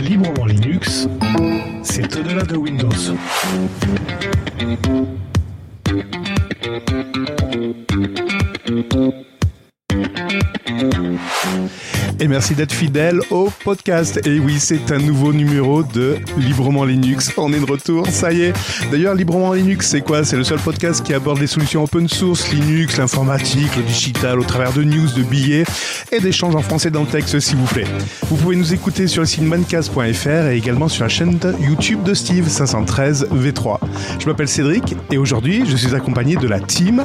Librement Linux, c'est au-delà de Windows. Et merci d'être fidèle au podcast. Et oui, c'est un nouveau numéro de Librement Linux. On est de retour, ça y est. D'ailleurs, Librement Linux, c'est quoi? C'est le seul podcast qui aborde les solutions open source, Linux, l'informatique, le digital, au travers de news, de billets et d'échanges en français dans le texte, s'il vous plaît. Vous pouvez nous écouter sur le site mancast.fr et également sur la chaîne YouTube de Steve 513 V3. Je m'appelle Cédric et aujourd'hui, je suis accompagné de la team,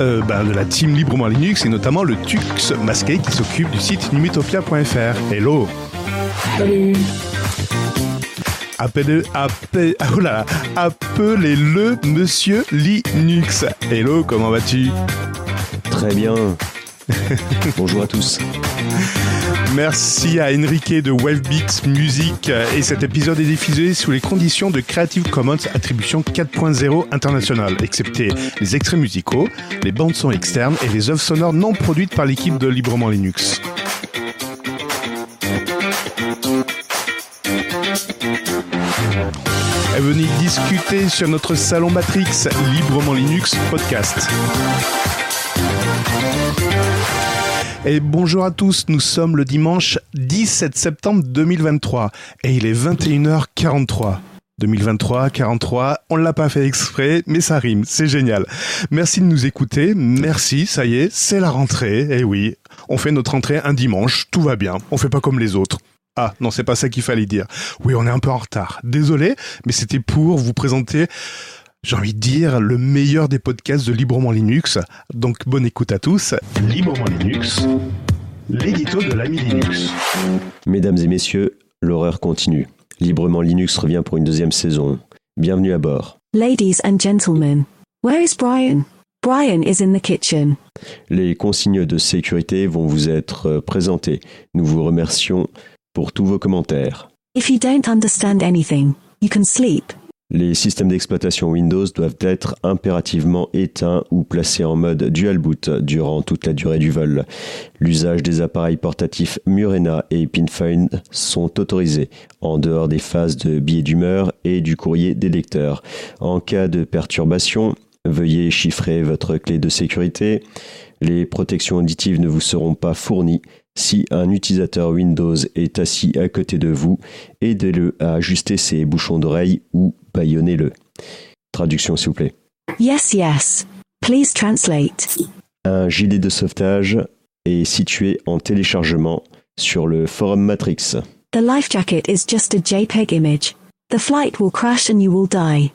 euh, bah, de la team Librement Linux et notamment le Tux Qui s'occupe du site Numitopia Hello Salut Appelez, appelez, oh là, appelez-le Monsieur Linux. Hello, comment vas-tu? Très bien. Bonjour à tous. Merci à Enrique de Wavebix Music et cet épisode est diffusé sous les conditions de Creative Commons Attribution 4.0 internationale, excepté les extraits musicaux, les bandes son externes et les œuvres sonores non produites par l'équipe de Librement Linux. Et venez discuter sur notre salon Matrix Librement Linux podcast. Et bonjour à tous, nous sommes le dimanche 17 septembre 2023 et il est 21h43. 2023, 43, on ne l'a pas fait exprès, mais ça rime, c'est génial. Merci de nous écouter, merci, ça y est, c'est la rentrée, et oui, on fait notre rentrée un dimanche, tout va bien, on fait pas comme les autres. Ah, non, c'est pas ça qu'il fallait dire. Oui, on est un peu en retard. Désolé, mais c'était pour vous présenter, j'ai envie de dire, le meilleur des podcasts de Librement Linux. Donc, bonne écoute à tous. Librement Linux, l'édito de l'ami Linux. Mesdames et messieurs, l'horreur continue. Librement Linux revient pour une deuxième saison. Bienvenue à bord. Ladies and gentlemen, where is Brian? Brian is in the kitchen. Les consignes de sécurité vont vous être présentées. Nous vous remercions pour tous vos commentaires. If you don't understand anything, you can sleep. Les systèmes d'exploitation Windows doivent être impérativement éteints ou placés en mode dual boot durant toute la durée du vol. L'usage des appareils portatifs Murena et Pinfind sont autorisés en dehors des phases de billets d'humeur et du courrier des lecteurs. En cas de perturbation, veuillez chiffrer votre clé de sécurité. Les protections auditives ne vous seront pas fournies si un utilisateur Windows est assis à côté de vous, aidez-le à ajuster ses bouchons d'oreille ou baillonnez-le. Traduction s'il vous plaît. Yes, yes. Please translate. Un gilet de sauvetage est situé en téléchargement sur le forum Matrix. The life jacket is just a JPEG image. The flight will crash and you will die.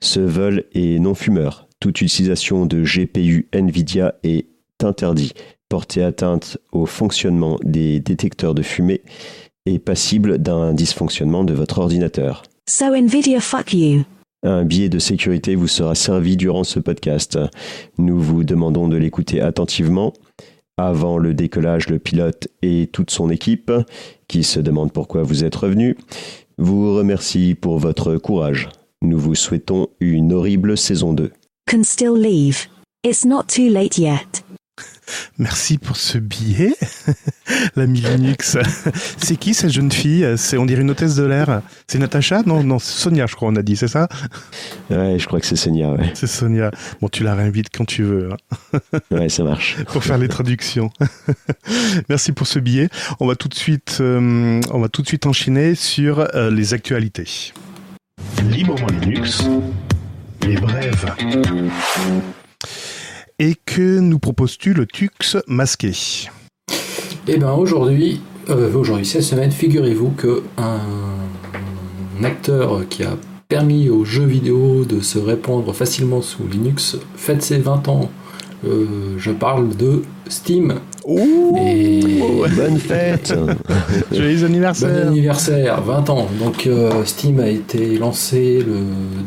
Ce vol est non fumeur. Toute utilisation de GPU Nvidia est interdit porter atteinte au fonctionnement des détecteurs de fumée est passible d'un dysfonctionnement de votre ordinateur. So Nvidia fuck you. Un billet de sécurité vous sera servi durant ce podcast. Nous vous demandons de l'écouter attentivement. Avant le décollage, le pilote et toute son équipe, qui se demandent pourquoi vous êtes revenu, vous remercie pour votre courage. Nous vous souhaitons une horrible saison 2. Can still leave. It's not too late yet. Merci pour ce billet, l'ami Linux. C'est qui cette jeune fille? C'est on dirait une hôtesse de l'air. C'est Natacha? Non, non, c'est Sonia, je crois, on a dit, c'est ça? Ouais, je crois que c'est Sonia. Ouais. C'est Sonia. Bon, tu la réinvites quand tu veux. Hein. ouais, ça marche. pour faire les traductions. Merci pour ce billet. On va tout de suite, euh, on va tout de suite enchaîner sur euh, les actualités. Librement Linux, les brèves. Et que nous proposes-tu le Tux masqué? Eh bien aujourd'hui, euh, aujourd'hui cette semaine, figurez-vous que un, acteur qui a permis aux jeux vidéo de se répandre facilement sous Linux fête ses 20 ans. Euh, je parle de Steam. Ouh, Et Bonne fête Joyeux anniversaire Bon anniversaire, 20 ans. Donc euh, Steam a été lancé le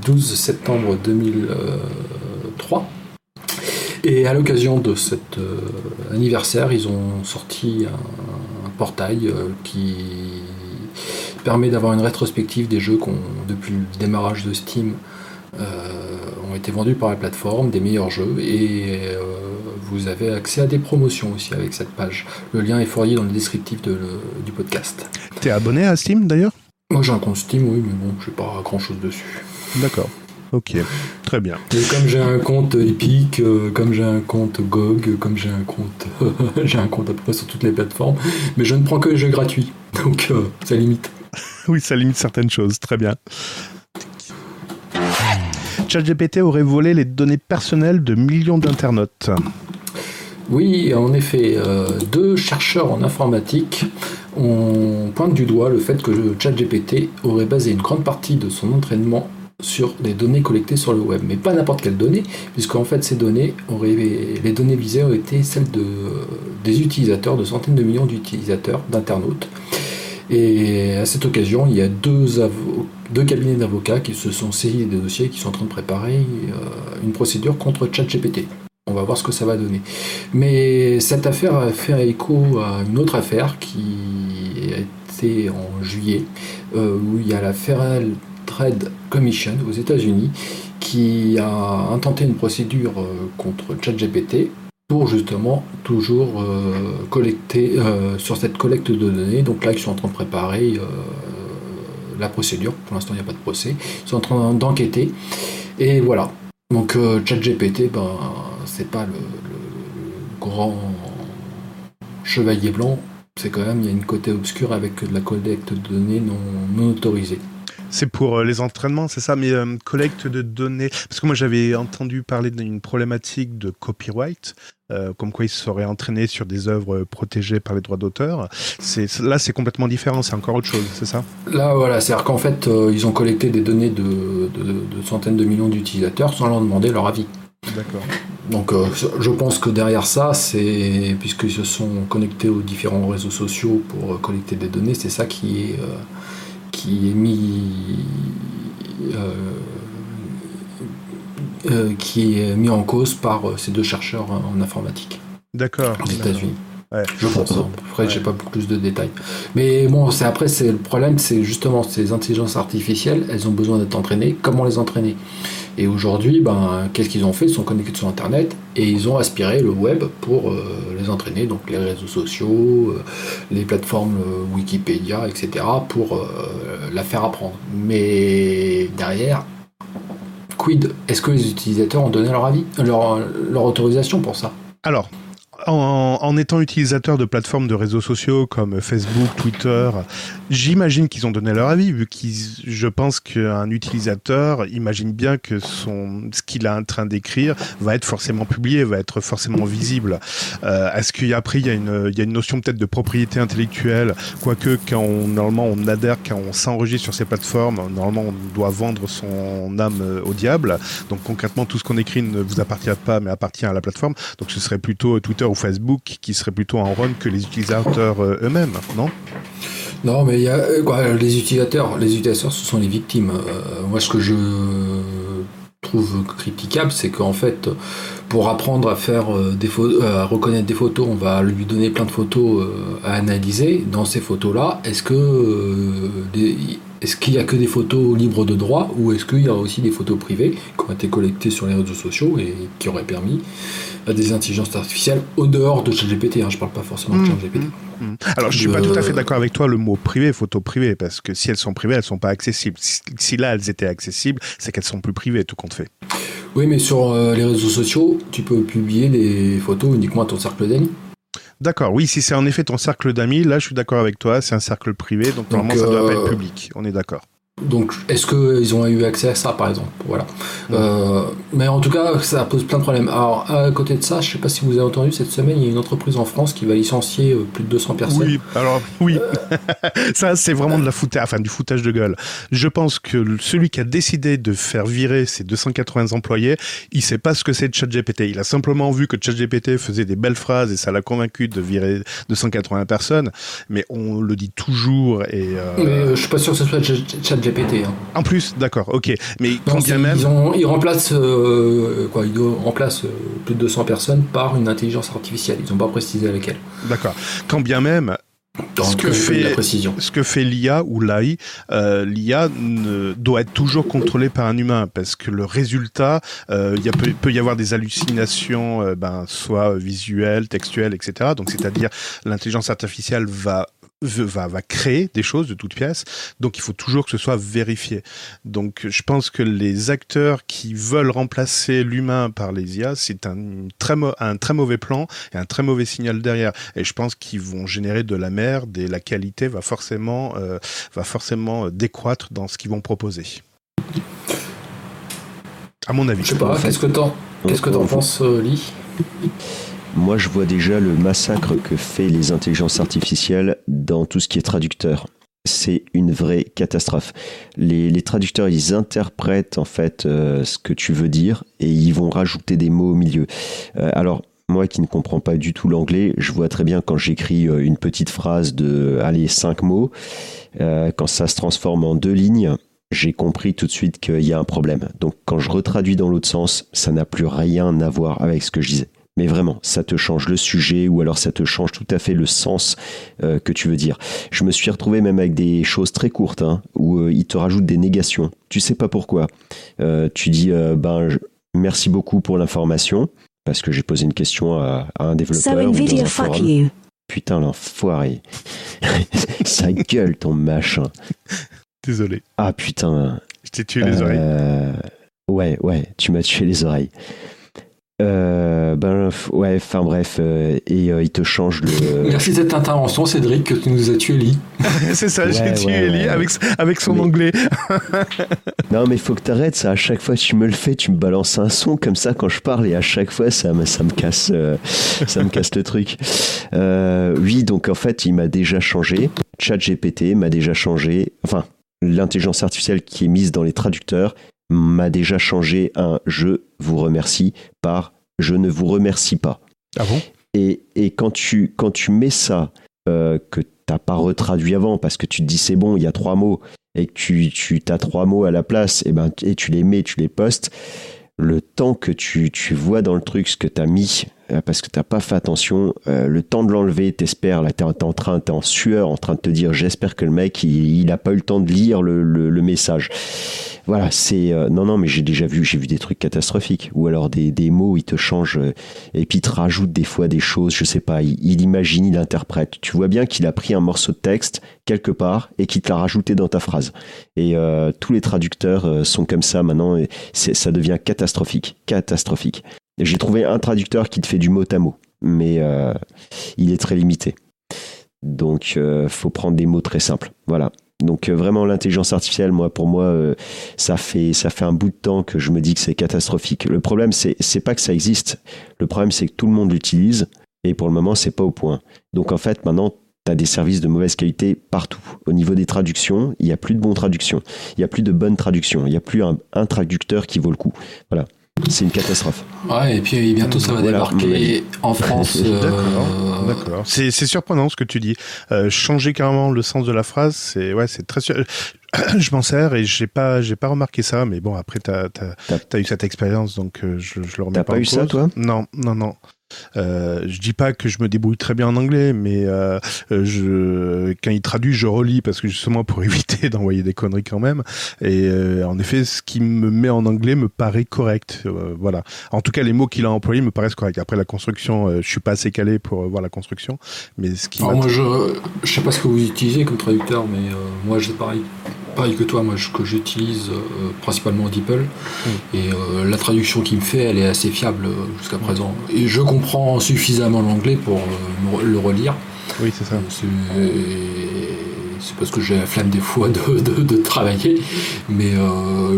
12 septembre 2003. Et à l'occasion de cet euh, anniversaire, ils ont sorti un, un portail euh, qui permet d'avoir une rétrospective des jeux qu'on, depuis le démarrage de Steam, euh, ont été vendus par la plateforme, des meilleurs jeux, et vous avez accès à des promotions aussi avec cette page. Le lien est fourni dans le descriptif de le- du podcast. T'es abonné à Steam d'ailleurs? Moi j'ai un compte Steam, oui, mais bon, je n'ai pas grand chose dessus. D'accord. Ok, très bien. Et comme j'ai un compte Epic, euh, comme j'ai un compte GOG, comme j'ai un compte, j'ai un compte à peu près sur toutes les plateformes, mais je ne prends que les jeux gratuits, donc euh, ça limite. oui, ça limite certaines choses. Très bien. ChatGPT aurait volé les données personnelles de millions d'internautes. Oui, en effet, euh, deux chercheurs en informatique ont pointé du doigt le fait que ChatGPT aurait basé une grande partie de son entraînement sur des données collectées sur le web, mais pas n'importe quelles données, puisqu'en fait ces données les données visées auraient été celles de, des utilisateurs, de centaines de millions d'utilisateurs, d'internautes. Et à cette occasion, il y a deux, deux cabinets d'avocats qui se sont saisis des dossiers qui sont en train de préparer euh, une procédure contre ChatGPT. On va voir ce que ça va donner. Mais cette affaire a fait écho à une autre affaire qui a été en juillet, euh, où il y a la Federal Trade Commission aux États-Unis qui a intenté une procédure euh, contre ChatGPT pour justement toujours euh, collecter sur cette collecte de données. Donc là, ils sont en train de préparer la procédure. Pour l'instant, il n'y a pas de procès. Ils sont en train d'enquêter. Et voilà. Donc ChatGPT, ben c'est pas le, grand chevalier blanc, c'est quand même, il y a une côté obscure avec de la collecte de données non autorisée. C'est pour euh, les entraînements, c'est ça, mais euh, collecte de données. Parce que moi j'avais entendu parler d'une problématique de copyright, euh, comme quoi ils seraient entraînés sur des œuvres protégées par les droits d'auteur. là, c'est complètement différent, c'est encore autre chose, c'est ça? Là, voilà, c'est-à-dire qu'en fait, ils ont collecté des données de, de centaines de millions d'utilisateurs sans leur demander leur avis. D'accord. Donc euh, je pense que derrière ça, c'est puisqu'ils se sont connectés aux différents réseaux sociaux pour collecter des données, c'est ça qui est, qui est mis qui est mis en cause par ces deux chercheurs en informatique. D'accord. Aux États-Unis. Je pense. Hein. Après, j'ai pas plus de détails. Mais bon, c'est après, c'est le problème, c'est justement ces intelligences artificielles, elles ont besoin d'être entraînées. Comment les entraîner? Et aujourd'hui, ben, qu'est-ce qu'ils ont fait? Ils sont connectés sur Internet et ils ont aspiré le web pour euh, les entraîner, donc les réseaux sociaux, euh, les plateformes euh, Wikipédia, etc., pour la faire apprendre. Mais derrière, quid? Est-ce que les utilisateurs ont donné leur avis, leur, leur autorisation pour ça? Alors, en, étant utilisateur de plateformes de réseaux sociaux comme Facebook, Twitter, j'imagine qu'ils ont donné leur avis, vu qu'ils, je pense qu'un utilisateur imagine bien que son, ce qu'il est en train d'écrire va être forcément publié, va être forcément visible. Euh, est-ce qu'après il y a une, il y a une notion peut-être de propriété intellectuelle, quoique quand on, normalement on adhère, quand on s'enregistre sur ces plateformes, normalement on doit vendre son âme euh, au diable. Donc concrètement tout ce qu'on écrit ne vous appartient pas, mais appartient à la plateforme. Donc ce serait plutôt Twitter Facebook qui serait plutôt en run que les utilisateurs euh, eux-mêmes, non? Non, mais il y a euh, les utilisateurs. Les utilisateurs, ce sont les victimes. Euh, moi, ce que je trouve critiquable, c'est qu'en fait, pour apprendre à faire des à reconnaître des photos, on va lui donner plein de photos à analyser. Dans ces photos-là, est-ce que est-ce qu'il n'y a que des photos libres de droit ou est-ce qu'il y a aussi des photos privées qui ont été collectées sur les réseaux sociaux et qui auraient permis à des intelligences artificielles au dehors de ChatGPT. Hein, je parle pas forcément de mmh, ChatGPT. Mmh, mmh. Alors, je suis pas tout à fait d'accord avec toi le mot privé, photo privée, parce que si elles sont privées, elles sont pas accessibles. Si, là elles étaient accessibles, c'est qu'elles sont plus privées, tout compte fait. Oui, mais sur euh, les réseaux sociaux, tu peux publier des photos uniquement à ton cercle d'amis. D'accord, oui, si c'est en effet ton cercle d'amis, là je suis d'accord avec toi, c'est un cercle privé, donc, normalement ça doit pas être euh, public, on est d'accord. Donc, est-ce qu'ils ont eu accès à ça, par exemple? Voilà. Euh, mais en tout cas, ça pose plein de problèmes. Alors, à côté de ça, je ne sais pas si vous avez entendu, cette semaine, il y a une entreprise en France qui va licencier euh, plus de 200 personnes. Oui, alors, oui. ça, c'est vraiment de la foutage, enfin, du foutage de gueule. Je pense que celui qui a décidé de faire virer ces 280 employés, il sait pas ce que c'est de ChatGPT. Il a simplement vu que ChatGPT faisait des belles phrases et ça l'a convaincu de virer 280 personnes. Mais on le dit toujours et. Euh... Mais je suis pas sûr que ce soit ChatGPT GPT. Hein. En plus, d'accord, ok. Mais quand bien même. Ils, remplacent, euh, quoi, ils remplacent euh, plus de 200 personnes par une intelligence artificielle. Ils n'ont pas précisé laquelle. D'accord. Quand bien même, ce que, fait, ce que fait l'IA ou l'AI, euh, l'IA doit être toujours contrôlée par un humain parce que le résultat, il peut, y avoir des hallucinations, ben, soit visuelles, textuelles, etc. Donc, c'est-à-dire l'intelligence artificielle va va, va créer des choses de toutes pièces, donc il faut toujours que ce soit vérifié. Donc je pense que les acteurs qui veulent remplacer l'humain par les IA, c'est un très, un très mauvais plan et un très mauvais signal derrière. Et je pense qu'ils vont générer de la merde et la qualité va forcément, euh, va forcément décroître dans ce qu'ils vont proposer. À mon avis. Je sais pas, qu'est-ce que t'en que en penses, euh, Lee? Moi, je vois déjà le massacre que fait les intelligences artificielles dans tout ce qui est traducteur. C'est une vraie catastrophe. Les, traducteurs, ils interprètent en fait euh, ce que tu veux dire et ils vont rajouter des mots au milieu. Euh, alors, moi qui ne comprends pas du tout l'anglais, je vois très bien quand j'écris euh, une petite phrase de, allez, cinq mots, quand ça se transforme en deux lignes, j'ai compris tout de suite qu'il y a un problème. Donc quand je retraduis dans l'autre sens, ça n'a plus rien à voir avec ce que je disais mais vraiment, ça te change le sujet ou alors ça te change tout à fait le sens euh, que tu veux dire. Je me suis retrouvé même avec des choses très courtes hein, où euh, il te rajoute des négations. Tu sais pas pourquoi. Euh, tu dis ben merci beaucoup pour l'information parce que j'ai posé une question à, un développeur. ou Putain l'enfoiré. ça gueule ton machin. Désolé. Ah putain. Je t'ai tué les oreilles. Ouais, ouais, tu m'as tué les oreilles. Euh, ben ouais, enfin bref, euh, et euh, il te change le. Merci de cette intervention, Cédric, que tu nous as tué Ellie. c'est ça, j'ai tué Ellie avec, avec son anglais. non, mais il faut que t'arrêtes ça. À chaque fois, tu me le fais, tu me balances un son comme ça quand je parle, et à chaque fois, ça, me, ça me casse, ça me casse le truc. oui, donc en fait, il m'a déjà changé. ChatGPT m'a déjà changé. Enfin, l'intelligence artificielle qui est mise dans les traducteurs m'a déjà changé un je vous remercie par je ne vous remercie pas. Ah bon? Et, et, quand, tu, quand tu mets ça, euh, que tu n'as pas retraduit avant, parce que tu te dis c'est bon, il y a trois mots, et que tu, tu as trois mots à la place, et, ben, et tu les mets, tu les postes, le temps que tu, tu vois dans le truc ce que tu as mis, parce que tu n'as pas fait attention, euh, le temps de l'enlever, t'espères, là tu es, en train, es en sueur, en train de te dire j'espère que le mec, il n'a pas eu le temps de lire le, le, le message voilà, c'est euh, non non, mais j'ai déjà vu, j'ai vu des trucs catastrophiques ou alors des, des mots, il te change euh, et puis il te rajoute des fois des choses, je sais pas, il, imagine, il interprète. Tu vois bien qu'il a pris un morceau de texte quelque part et qu'il te l'a rajouté dans ta phrase. Et euh, tous les traducteurs sont comme ça maintenant, et ça devient catastrophique, catastrophique. J'ai trouvé un traducteur qui te fait du mot à mot, mais il est très limité. Donc, faut prendre des mots très simples. Voilà. Donc euh, vraiment l'intelligence artificielle, moi pour moi, euh, ça fait ça fait un bout de temps que je me dis que c'est catastrophique. Le problème c'est c'est pas que ça existe. Le problème c'est que tout le monde l'utilise et pour le moment c'est pas au point. Donc en fait maintenant tu as des services de mauvaise qualité partout. Au niveau des traductions, il n'y a plus de bonnes traductions. Il n'y a plus de bonnes traductions. Il n'y a plus un, un traducteur qui vaut le coup. Voilà. C'est une catastrophe. Ouais, et puis bientôt ça va débarquer en France. Euh, d'accord, C'est, surprenant ce que tu dis. Euh, changer carrément le sens de la phrase, c'est ouais, c'est très sûr. je m'en sers et j'ai pas j'ai pas remarqué ça, mais bon après t'as as, as, eu cette expérience donc euh, je, je le remets pas, pas eu ça toi? Non non non. Euh, je dis pas que je me débrouille très bien en anglais, mais euh, je, quand il traduit, je relis parce que justement pour éviter d'envoyer des conneries quand même. Et euh, en effet, ce qui me met en anglais me paraît correct. voilà. En tout cas, les mots qu'il a employés me paraissent corrects. Après la construction, je suis pas assez calé pour voir la construction, mais ce qui. Alors moi, je, je sais pas ce que vous utilisez comme traducteur, mais moi, j'ai pareil pareil que toi, moi, que j'utilise euh, principalement DeepL. Mm. Et euh, la traduction qu'il me fait, elle est assez fiable euh, jusqu'à présent. Et je comprends suffisamment l'anglais pour le relire. Oui, c'est ça. C'est parce que j'ai la flamme des fois de, travailler. Mais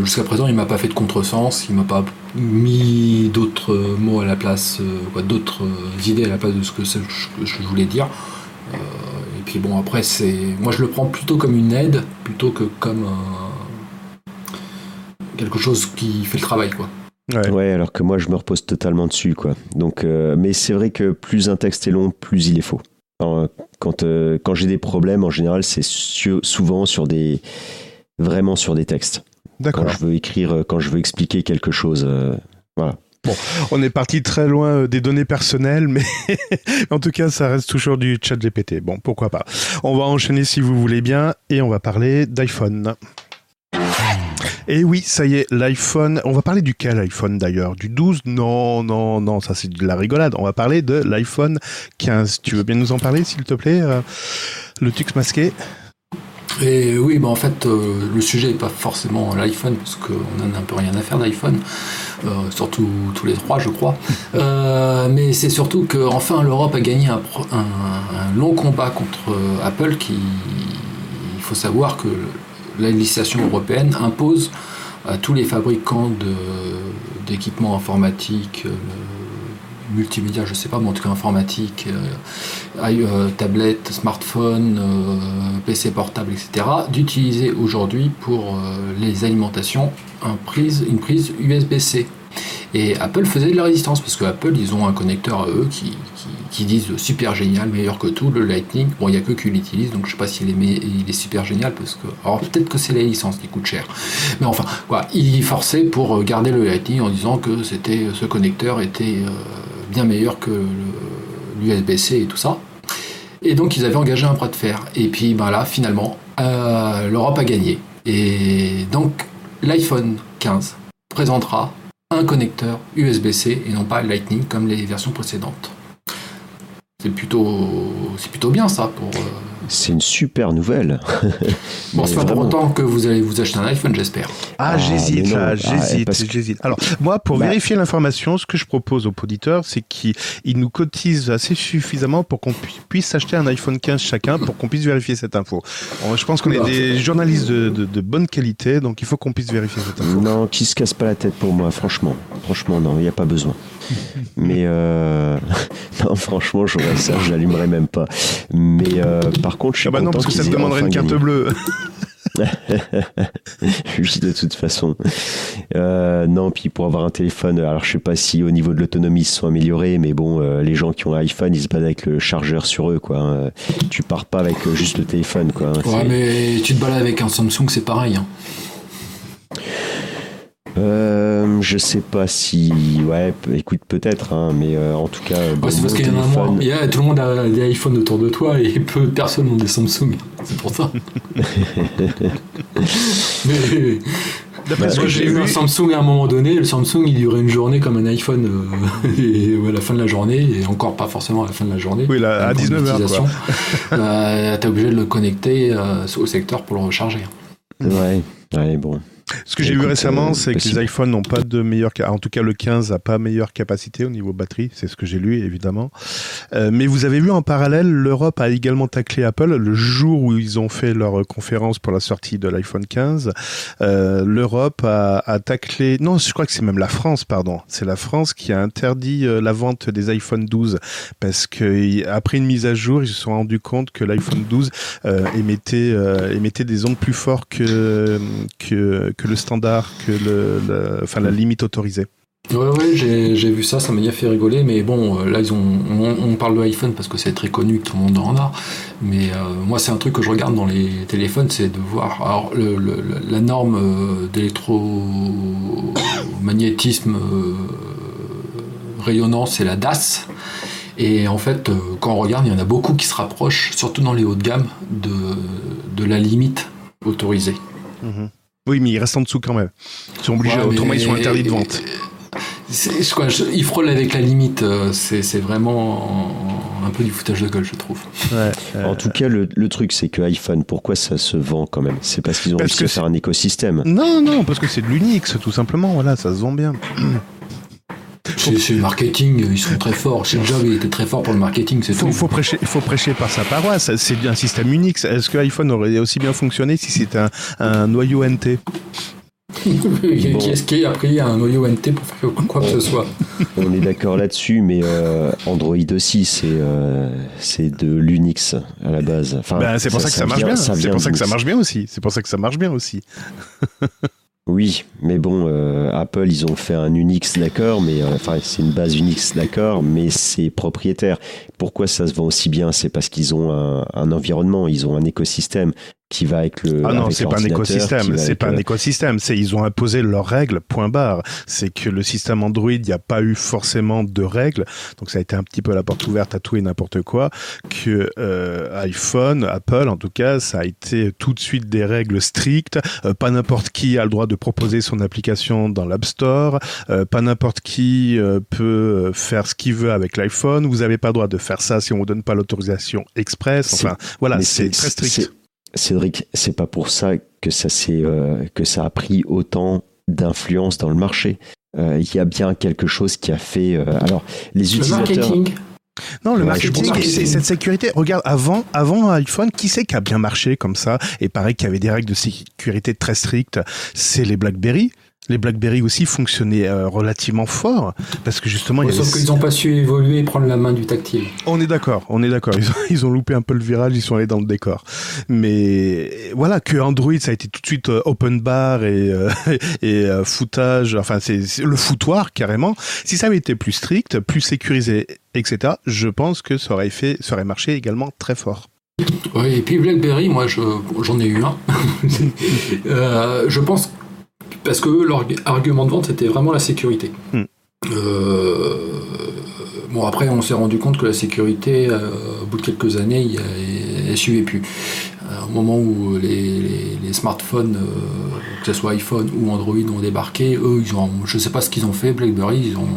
jusqu'à présent, il m'a pas fait de contresens, il m'a pas mis d'autres mots à la place, d'autres idées à la place de ce que je voulais dire puis bon, après, c'est. Moi, je le prends plutôt comme une aide, plutôt que comme quelque chose qui fait le travail, quoi. Ouais. alors que moi, je me repose totalement dessus, quoi. Donc, euh, mais c'est vrai que plus un texte est long, plus il est faux. quand euh, quand j'ai des problèmes, en général, c'est souvent sur des. Vraiment sur des textes. D'accord. Quand je veux écrire, euh, quand je veux expliquer quelque chose. voilà. Bon, on est parti très loin euh, des données personnelles, mais en tout cas, ça reste toujours du chat GPT. Bon, pourquoi pas. On va enchaîner si vous voulez bien et on va parler d'iPhone. Et oui, ça y est, l'iPhone. On va parler duquel iPhone d'ailleurs? Du 12 Non, non, non, ça c'est de la rigolade. On va parler de l'iPhone 15. Tu veux bien nous en parler, s'il te plaît euh, Le Tux masqué? Et oui, bah en fait, euh, le sujet n'est pas forcément l'iPhone, parce qu'on en a un peu rien à faire d'iPhone, euh, surtout tous les trois, je crois. mais c'est surtout que enfin l'Europe a gagné un, un, long combat contre Apple, qui, il faut savoir que la législation européenne impose à tous les fabricants d'équipements informatiques, euh, multimédia, je sais pas, mais en tout cas informatique, euh, euh, tablette, smartphone, PC portable, etc., d'utiliser aujourd'hui pour les alimentations une prise USB-C. Et Apple faisait de la résistance parce que Apple, ils ont un connecteur à eux qui, qui, disent super génial, meilleur que tout, le Lightning. Bon, il n'y a que qui l'utilise, donc je sais pas s'il est, il est super génial parce que. Alors peut-être que c'est la licence qui coûte cher. Mais enfin, quoi, il forçait pour garder le Lightning en disant que c'était ce connecteur était euh, bien meilleur que l'USB-C et tout ça. Et donc ils avaient engagé un bras de fer. Et puis ben là, finalement, euh, l'Europe a gagné. Et donc l'iPhone 15 présentera un connecteur USB-C et non pas Lightning comme les versions précédentes. C'est plutôt, c'est plutôt bien ça pour. Euh, c'est une super nouvelle. bon, c'est pas pour autant que vous allez vous acheter un iPhone, j'espère. Ah, ah j'hésite, là, ah, j'hésite, j'hésite. Alors, moi, pour bah. vérifier l'information, ce que je propose aux auditeurs, c'est qu'ils nous cotisent assez suffisamment pour qu'on puisse acheter un iPhone 15 chacun pour qu'on puisse vérifier cette info. je pense qu'on est des journalistes de, de, bonne qualité, donc il faut qu'on puisse vérifier cette info. Non, qui se casse pas la tête pour moi, franchement. Franchement, non, il n'y a pas besoin. Mais euh... non, franchement, j'aurais ça, je l'allumerais même pas. Mais euh, par contre, je suis ah bah non, parce que ça me demanderait une carte bleue. oui, de toute façon. Euh, non, puis pour avoir un téléphone, alors je sais pas si au niveau de l'autonomie ils se sont améliorés, mais bon, euh, les gens qui ont un iPhone, ils se battent avec le chargeur sur eux, quoi. Hein. Tu pars pas avec juste le téléphone, quoi. Hein. Ouais, mais tu te balades avec un Samsung, c'est pareil. Hein. Euh, je sais pas si. Ouais, écoute, peut-être, hein, mais euh, en tout cas. c'est parce qu'il y en a moins. Il y a, tout le monde a des iPhones autour de toi et peu de personnes ont des Samsung. C'est pour ça. mais. Ce que j'ai vu un Samsung à un moment donné, le Samsung il durait une journée comme un iPhone euh, et à la fin de la journée, et encore pas forcément à la fin de la journée. Oui, là, à 19h. euh, T'es obligé de le connecter euh, au secteur pour le recharger. Ouais, ouais, bon. Ce que j'ai vu récemment, c'est que les iPhones n'ont pas de meilleure, en tout cas le 15 n'a pas meilleure capacité au niveau batterie, c'est ce que j'ai lu évidemment. Euh, mais vous avez vu en parallèle, l'Europe a également taclé Apple le jour où ils ont fait leur conférence pour la sortie de l'iPhone 15. Euh, L'Europe a, a, taclé, non, je crois que c'est même la France, pardon, c'est la France qui a interdit euh, la vente des iPhone 12 parce que après une mise à jour, ils se sont rendus compte que l'iPhone 12 euh, émettait euh, émettait des ondes plus fortes que que que le standard, que le, enfin, la limite autorisée. Ouais, ouais, j'ai vu ça, ça m'a fait rigoler, mais bon, euh, là, ils ont, on, parle de iPhone parce que c'est très connu, que tout le monde en a, mais euh, moi, c'est un truc que je regarde dans les téléphones, c'est de voir, alors, le, la norme euh, d'électromagnétisme rayonnant, c'est la DAS, et en fait, quand on regarde, il y en a beaucoup qui se rapprochent, surtout dans les hauts de gamme, de, de la limite autorisée. Mhm. Oui, mais ils restent en dessous quand même. Ils sont obligés, autrement ils sont interdits de vente. Quoi, ils frôlent avec la limite. Euh, c'est vraiment un peu du foutage de gueule, je trouve. en tout cas, le, truc, c'est que iPhone, pourquoi ça se vend quand même? C'est parce qu'ils ont réussi à faire un écosystème. Non, non, parce que c'est de l'Unix, tout simplement. Voilà, ça se vend bien. C'est le marketing, ils sont très forts. Chez Job, il était très fort pour le marketing, c'est tout. Faut prêcher, il faut prêcher par sa paroisse. C'est un système Unix. Est-ce que iPhone aurait aussi bien fonctionné si c'était un, noyau NT Qui est-ce qui a pris un noyau NT pour faire quoi que ce soit? On est d'accord là-dessus, mais euh, Android aussi, c'est euh, c'est de l'Unix à la base. Enfin, ben, c'est pour ça, que ça, marche bien. C'est pour ça que ça marche bien aussi. C'est pour ça que ça marche bien aussi. Oui, mais bon, euh, Apple, ils ont fait un Unix, d'accord, mais euh, enfin, c'est une base Unix, d'accord, mais c'est propriétaire. Pourquoi ça se vend aussi bien? C'est parce qu'ils ont un, environnement, ils ont un écosystème. Qui va avec le. Ah non, c'est pas un écosystème. C'est pas un euh, écosystème. C'est ils ont imposé leurs règles. Point barre. C'est que le système Android, il n'y a pas eu forcément de règles. Donc ça a été un petit peu la porte ouverte à tout et n'importe quoi. Que euh, iPhone, Apple, en tout cas, ça a été tout de suite des règles strictes. Euh, pas n'importe qui a le droit de proposer son application dans l'App Store. Euh, pas n'importe qui euh, peut faire ce qu'il veut avec l'iPhone. Vous n'avez pas le droit de faire ça si on vous donne pas l'autorisation express. Enfin, voilà, c'est très strict. C'est- Cédric, c'est pas pour ça que ça s'est euh, que ça a pris autant d'influence dans le marché. Euh, Il y a bien quelque chose qui a fait. euh, alors, les Le utilisateurs. marketing. Non, le Ouais, marketing, et c'est- c'est- cette sécurité. Regarde, avant, avant iPhone, qui c'est qui a bien marché comme ça? Et pareil, qu'il y avait des règles de sécurité très strictes. C'est les BlackBerry. Les BlackBerry aussi fonctionnaient euh, relativement fort parce que justement, il y Sauf avait- qu'ils n'ont pas su évoluer et prendre la main du tactile. on est d'accord, on est d'accord. Ils ont, ils ont loupé un peu le virage, ils sont allés dans le décor. Mais voilà, que Android, ça a été tout de suite euh, open bar et, euh, et euh, foutage, enfin c'est le foutoir carrément. Si ça avait été plus strict, plus sécurisé, etc., je pense que ça aurait fait, ça aurait marché également très fort. Oui, et puis BlackBerry, moi je- j'en ai eu un. Euh, je pense parce que eux, leur argument de vente c'était vraiment la sécurité. Hmm. Euh, bon après on s'est rendu compte que la sécurité, euh, au bout de quelques années, elle suivait plus. Euh, au moment où les, les- les smartphones, que ce soit iPhone ou Android, ont débarqué, eux, ils ont, je sais pas ce qu'ils ont fait, BlackBerry, ils ont,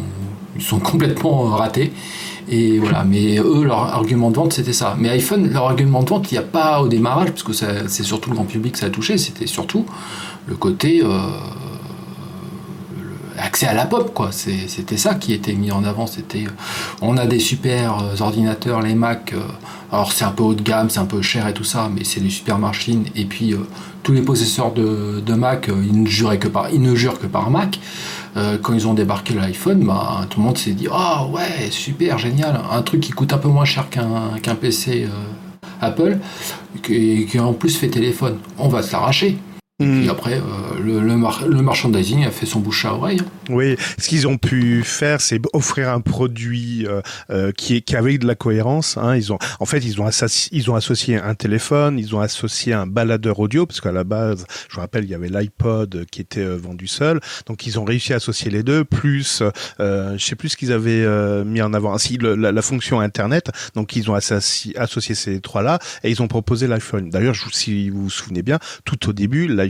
ils sont complètement ratés. Et voilà, mais eux, leur argument de vente, c'était ça. Mais iPhone, leur argument de vente, il n'y a pas au démarrage, parce que c'est surtout le grand public que ça a touché, c'était surtout le côté euh, accès à la pop, quoi. C'était ça qui était mis en avant. C'était, euh, on a des super euh, ordinateurs, les Mac. alors c'est un peu haut de gamme, c'est un peu cher et tout ça, mais c'est des super machines. Et puis tous les possesseurs de, Mac, ils ne juraient que par, ils ne jurent que par Mac. Quand ils ont débarqué l'iPhone, bah, tout le monde s'est dit Ah ouais, super, génial, un truc qui coûte un peu moins cher qu'un PC Apple, et qui en plus fait téléphone. On va se l'arracher. Et Hmm. après, euh, le, le, mar- le merchandising a fait son bouche à oreille. hein. Oui, ce qu'ils ont pu faire, c'est offrir un produit euh, euh, qui, est, qui avait de la cohérence. Hein. Ils ont, en fait, ils ont, associé, ils ont associé un téléphone, ils ont associé un baladeur audio, parce qu'à la base, je vous rappelle, il y avait l'iPod qui était euh, vendu seul. Donc, ils ont réussi à associer les deux, plus, euh, je sais plus ce qu'ils avaient euh, mis en avant. Ah, Si, le- la, la fonction Internet. Donc, ils ont associé, ces trois-là et ils ont proposé l'iPhone. D'ailleurs, si vous vous souvenez bien, tout au début, l'iPhone,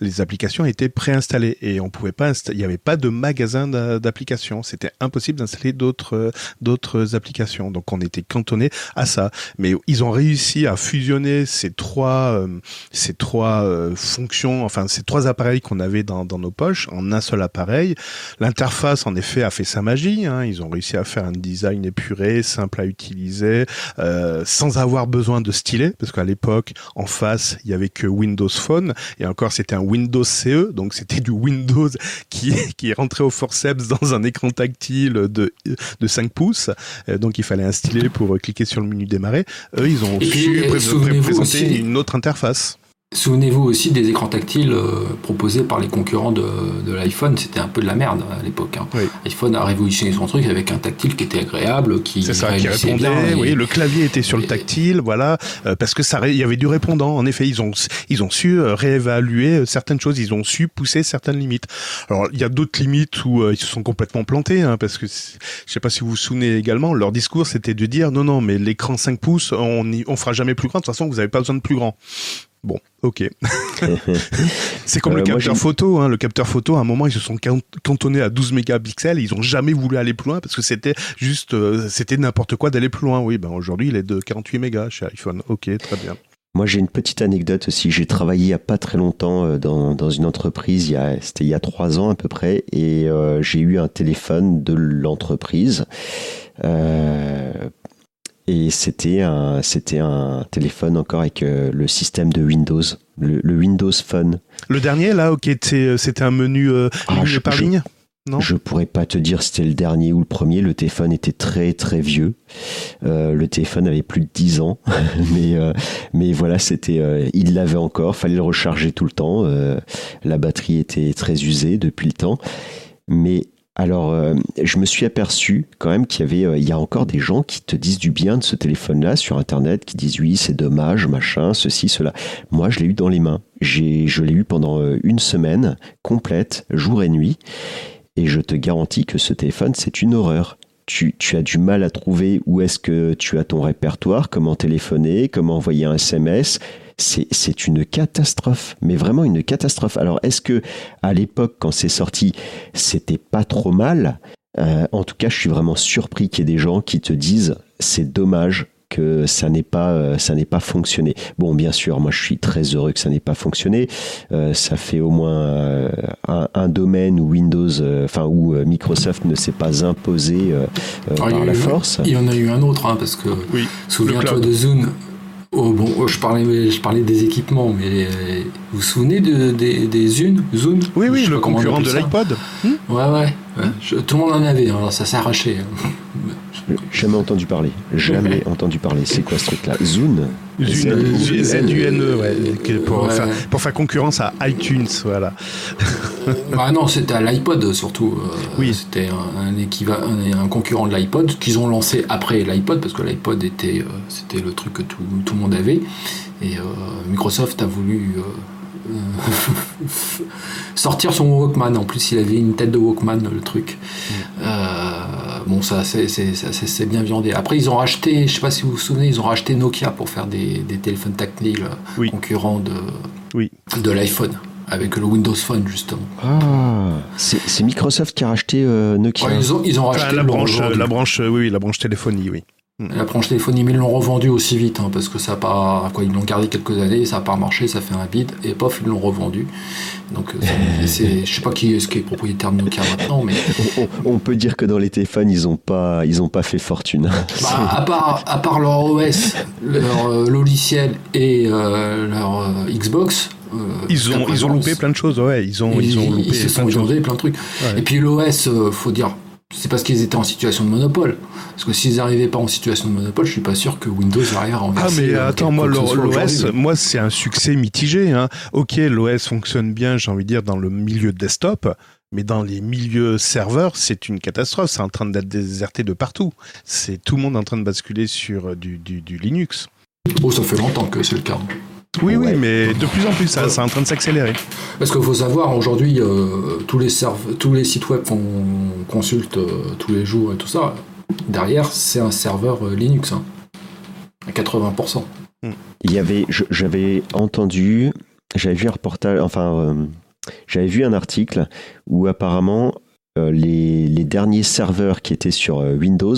les applications étaient préinstallées et on pouvait pas, il n'y avait pas de magasin d'a- d'applications. C'était impossible d'installer d'autres d'autres applications. Donc on était cantonné à ça. Mais ils ont réussi à fusionner ces trois euh, ces trois euh, fonctions, enfin ces trois appareils qu'on avait dans, dans nos poches en un seul appareil. L'interface en effet a fait sa magie. hein. Ils ont réussi à faire un design épuré, simple à utiliser, euh, sans avoir besoin de stylet, parce qu'à l'époque en face il y avait que Windows Phone et encore c'était un Windows CE, donc c'était du Windows qui, qui rentrait au forceps dans un écran tactile de, de 5 pouces, Euh, donc il fallait un stylet pour euh, cliquer sur le menu démarrer. Eux, ils ont Et euh, pré- aussi- une autre interface. Souvenez-vous aussi des écrans tactiles euh, proposés par les concurrents de, de l'iPhone. C'était un peu de la merde à l'époque. hein. Oui. iPhone a révolutionné son truc avec un tactile qui était agréable, qui C'est ça, qui répondait. bien, et- oui, le clavier était sur le tactile, voilà, euh, parce que ça, il y avait du répondant. En effet, ils ont, ils ont su euh, réévaluer certaines choses, ils ont su pousser certaines limites. Alors, il y a d'autres limites où euh, ils se sont complètement plantés, hein, parce que je sais pas si vous vous souvenez également, leur discours c'était de dire non, non, mais l'écran 5 pouces, on, y, on fera jamais plus grand. De toute façon, vous avez pas besoin de plus grand. Bon, ok. C'est comme Euh, le capteur photo. Hein. Le capteur photo, à un moment, ils se sont can- cantonnés à 12 mégapixels. Ils ont jamais voulu aller plus loin parce que c'était juste, euh, c'était n'importe quoi d'aller plus loin. Oui, ben aujourd'hui, il est de 48 mégas chez iPhone. Ok, très bien. Moi, j'ai une petite anecdote aussi. J'ai travaillé il y a pas très longtemps euh, dans, dans une entreprise. Il y a, c'était il y a trois ans à peu près, et euh, j'ai eu un téléphone de l'entreprise. Et c'était un, c'était un téléphone encore avec euh, le système de Windows, le, le Windows Phone. Le dernier, là, ok, euh, c'était un menu euh, Ah, ligne je- par je- ligne. Non? Je pourrais pas te dire si c'était le dernier ou le premier. Le téléphone était très très vieux. Euh, le téléphone avait plus de 10 ans, mais mais voilà, c'était il l'avait encore. Fallait le recharger tout le temps. La batterie était très usée depuis le temps. Mais Alors, euh, je me suis aperçu quand même qu'il y avait, euh, il y a encore des gens qui te disent du bien de ce téléphone-là sur Internet, qui disent oui, c'est dommage, machin, ceci, cela. Moi, je l'ai eu dans les mains. Je l'ai eu pendant euh, une semaine complète, jour et nuit, et je te garantis que ce téléphone, c'est une horreur. Tu, as du mal à trouver où est-ce que tu as ton répertoire, comment téléphoner, comment envoyer un SMS c'est c'est une catastrophe, mais vraiment une catastrophe. Alors est-ce que à l'époque quand c'est sorti, c'était pas trop mal? Euh, En tout cas, je suis vraiment surpris qu'il y ait des gens qui te disent c'est dommage que ça n'ait pas euh, ça n'ait pas fonctionné. Bon, bien sûr, moi je suis très heureux que ça n'ait pas fonctionné. Euh, ça fait au moins euh, un, un domaine où Windows, euh, enfin où Microsoft ne s'est pas imposé y par la eu- force. Il y en a eu un autre, hein, parce que Oui. souviens-toi de Zune. Oh, bon, oh, je, parlais, je parlais des équipements, mais euh, vous vous souvenez de, des, des Zune? Zune? Oui, oui, le concurrent de l'iPod. Ouais, ouais. Je- tout le monde en avait, hein, alors ça s'est arraché. hein. Jamais entendu parler. Jamais entendu parler. C'est quoi ce truc-là? Zune? Zune, ouais, pour, Ouais. faire, pour faire concurrence à iTunes, voilà. Bah non, c'était à l'iPod surtout. euh, Oui. C'était un, un, équiva- un, un concurrent de l'iPod qu'ils ont lancé après l'iPod parce que l'iPod était, euh, c'était le truc que tout, tout le monde avait. Et euh, Microsoft a voulu euh, sortir son Walkman. En plus, il avait une tête de Walkman, le truc. Euh, bon, ça, c'est, bien viandé. Après, ils ont racheté, je sais pas si vous vous souvenez, ils ont racheté Nokia pour faire des, des téléphones tactiles euh, Oui. concurrents de, Oui. de l'iPhone. Avec le Windows Phone, justement. Ah, c'est Microsoft qui a racheté euh, Nokia. Ouais, ils, ont, ils ont racheté Enfin, la branche, la branche, euh, oui, oui, la branche téléphonie, oui. La branche téléphonie, mais ils l'ont revendu aussi vite, hein, parce que ça a pas, quoi, ils l'ont gardé quelques années, ça n'a pas marché, ça fait un bide, et pof, ils l'ont revendu. Donc, euh, je sais pas qui est ce qui est propriétaire de Nokia maintenant, mais On, peut dire que dans les téléphones, ils ont pas, ils ont pas fait fortune. bah, à part, à part leur OS, leur euh, logiciel et euh, leur euh, Xbox, euh, Ils ont, ils ont loupé plein de choses, ouais, ils ont, ils, ont loupé ils se plein sont de choses. inventés plein de trucs. Ouais. Et puis l'OS, euh, faut dire, c'est parce qu'ils étaient en situation de monopole. Parce que s'ils n'arrivaient pas en situation de monopole, je suis pas sûr que Windows arrière en Ah mais attends, moi l'OS, moi c'est un succès mitigé. Hein. Ok, l'OS fonctionne bien, j'ai envie de dire, dans le milieu desktop, mais dans les milieux serveurs, c'est une catastrophe. C'est en train d'être déserté de partout. C'est tout le monde en train de basculer sur euh, du, du, du Linux. Oh, ça fait longtemps que c'est le cas. Oui, Ouais. oui, mais de plus en plus, ça, c'est en train de s'accélérer. Parce qu'il faut savoir, aujourd'hui, euh, tous, les serve- tous les sites web qu'on consulte euh, tous les jours et tout ça, derrière, c'est un serveur euh, Linux. hein. À 80%. Il y avait, je- j'avais entendu, j'avais vu un reportage, enfin, euh, j'avais vu un article où apparemment euh, les, les derniers serveurs qui étaient sur euh, Windows,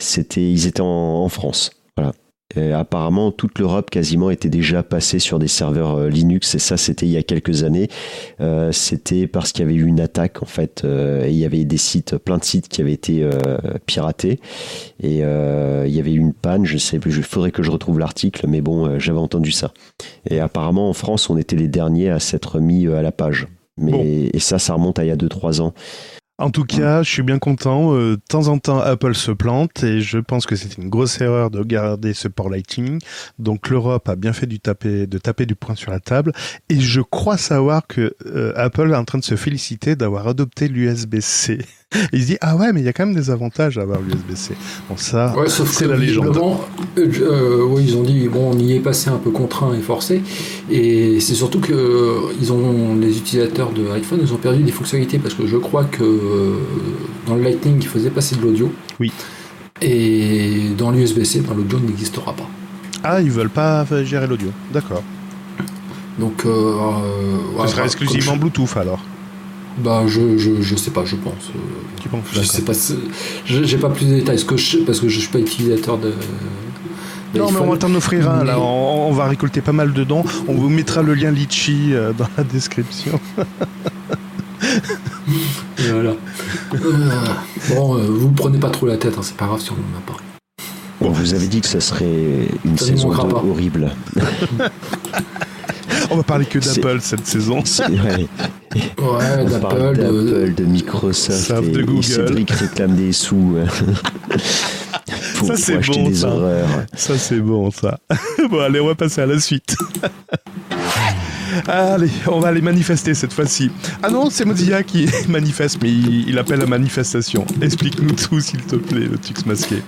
c'était, ils étaient en, en France. Voilà. Et apparemment, toute l'Europe quasiment était déjà passée sur des serveurs euh, Linux, et ça, c'était il y a quelques années. Euh, c'était parce qu'il y avait eu une attaque en fait, euh, et il y avait des sites, plein de sites qui avaient été euh, piratés. Et il y avait eu une panne, je sais, il faudrait que je retrouve l'article, mais bon, j'avais entendu ça. Et apparemment, en France, on était les derniers à s'être mis à la page. Mais, Bon. Et ça, ça remonte à il y a 2-3 ans. En tout cas, je suis bien content. Euh, De temps en temps, Apple se plante et je pense que c'était une grosse erreur de garder ce port Lightning. Donc l'Europe a bien fait du taper, de taper du poing sur la table. Et je crois savoir que euh, Apple est en train de se féliciter d'avoir adopté l'USB-C. Il se dit ah ouais, mais il y a quand même des avantages à avoir l'USB-C. Bon ça, Ouais, c'est la légende. euh, euh, oui, ils ont dit bon, on y est passé un peu contraint et forcé, et c'est surtout que euh, ils ont les utilisateurs de iPhone, ils ont perdu des fonctionnalités parce que je crois que dans le Lightning, il faisait passer de l'audio. Oui. Et dans l'USB-C, ben, l'audio n'existera pas. Ah, ils veulent pas gérer l'audio. D'accord. Donc, euh, euh, Ce sera exclusivement Bluetooth alors. Bah, je, je, je sais pas, je pense. euh, Tu penses je sais pas, j'ai pas plus de détails, parce que je, parce que je suis pas utilisateur de. Non, mais on va t'en offrir un. Là, on, on va récolter pas mal de dons. On vous mettra le lien Litchi euh, dans la description. Voilà. Euh, bon, euh, vous prenez pas trop la tête, hein, c'est pas grave si on en a pas. On vous avait dit que ça serait une Ça ne saison horrible. On va parler que d'Apple cette saison. Ouais. Ouais, On parle d'Apple, de, Microsoft et, de et Google. Cédric réclame des sous euh, pour, Ça, c'est bon, des ça. horreurs. Ça, c'est bon, ça. bon, allez, on va passer à la suite. Allez, on va aller manifester cette fois-ci. Ah non, c'est Mozilla qui manifeste, mais il, il appelle à manifestation. Explique-nous tout, s'il te plaît, le Tux masqué.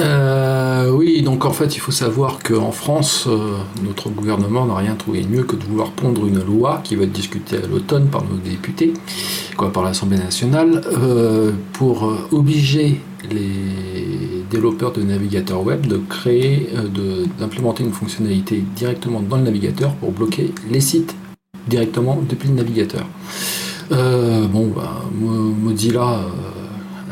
Euh, oui, donc en fait, il faut savoir qu'en France, euh, notre gouvernement n'a rien trouvé de mieux que de vouloir pondre une loi qui va être discutée à l'automne par nos députés, quoi, par l'Assemblée nationale, euh, pour obliger les développeurs de navigateurs web de créer, d'implémenter une fonctionnalité directement dans le navigateur pour bloquer les sites directement depuis le navigateur. Bon, bah, Mo- Mozilla,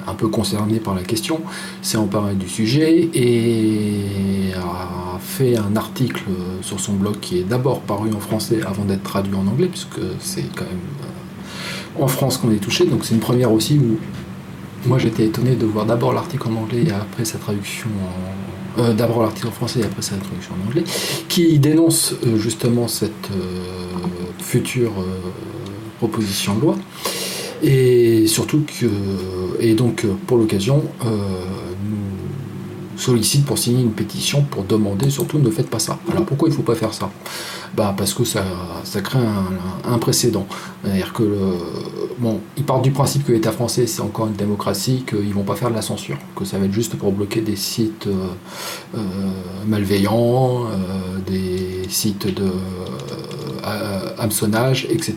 un peu concerné par la question, s'est emparé du sujet et a fait un article sur son blog qui est d'abord paru en français avant d'être traduit en anglais, puisque c'est quand même euh, en France qu'on est touché, donc c'est une première aussi où moi j'étais étonné de voir d'abord l'article en anglais et après sa traduction en... euh, d'abord l'article en français et après sa traduction en anglais, qui dénonce euh, justement cette future proposition de loi. Et surtout que, et donc euh, pour l'occasion, euh, nous sollicite pour signer une pétition pour demander surtout ne faites pas ça. Alors pourquoi il ne faut pas faire ça? Bah Parce que ça, ça crée un, un précédent. C'est-à-dire que, le, bon, ils partent du principe que l'État français c'est encore une démocratie, qu'ils ne vont pas faire de la censure, que ça va être juste pour bloquer des sites euh, euh, malveillants, des sites de hameçonnage, etc.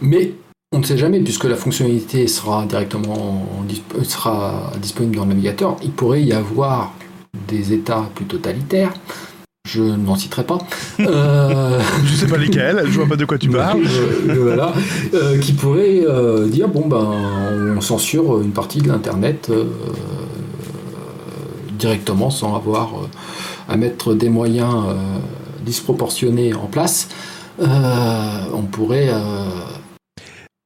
Mais on ne sait jamais, puisque la fonctionnalité sera directement sera disponible dans le navigateur, il pourrait y avoir des États plus totalitaires, je n'en citerai pas, euh, Je sais pas lesquels, je vois pas de quoi tu parles. euh, voilà, euh, qui pourraient dire bon ben on censure une partie de l'internet directement sans avoir à mettre des moyens disproportionnés en place. On pourrait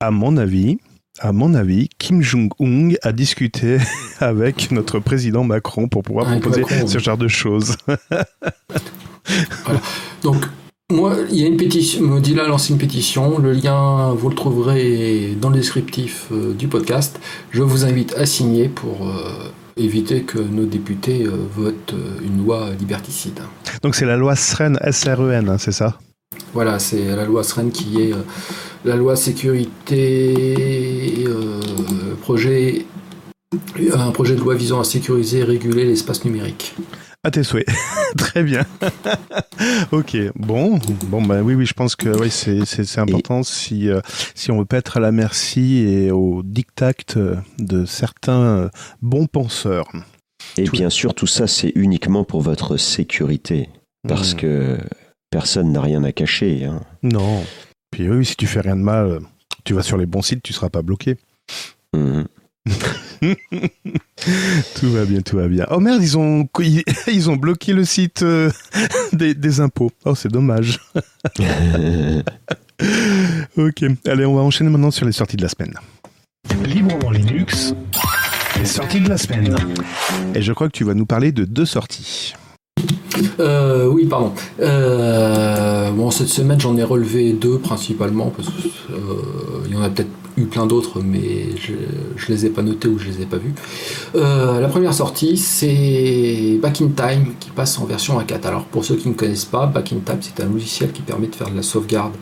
À mon avis, à mon avis, Kim Jong-un a discuté avec notre président Macron pour pouvoir Avec proposer Macron, ce oui. genre de choses. Donc, moi, il y a une pétition, Mozilla a lancé une pétition, le lien, vous le trouverez dans le descriptif euh, du podcast. Je vous invite à signer pour euh, éviter que nos députés euh, votent une loi liberticide. Donc c'est la loi SREN, S-R-E-N, hein, c'est ça? Voilà, c'est la loi SREN qui est la loi sécurité, euh, projet, un projet de loi visant à sécuriser et réguler l'espace numérique. À tes souhaits. Très bien. ok, bon, bon bah oui, oui, je pense que oui, c'est, important si, euh, si on veut pas être à la merci et au dictat euh, de certains euh, bons penseurs. Et Tout- bien sûr, tout ça, c'est uniquement pour votre sécurité. Parce Hmm. que personne n'a rien à cacher. hein. Non. Puis oui, si tu fais rien de mal, tu vas sur les bons sites, tu seras pas bloqué. Mhm. Tout va bien, tout va bien. Oh merde, ils ont, ils, ils ont bloqué le site euh, des, des impôts. Oh, c'est dommage. Ok, allez, on va enchaîner maintenant sur les sorties de la semaine. Librement Linux, les sorties de la semaine. Et je crois que tu vas nous parler de deux sorties. Euh, oui, pardon. Euh, bon, cette semaine, j'en ai relevé deux principalement, parce qu'il y en a peut-être eu plein d'autres, mais je, je les ai pas notés ou je les ai pas vus. Euh, la première sortie, c'est Back in Time, qui passe en version A4. Alors, pour ceux qui ne connaissent pas, Back in Time, c'est un logiciel qui permet de faire de la sauvegarde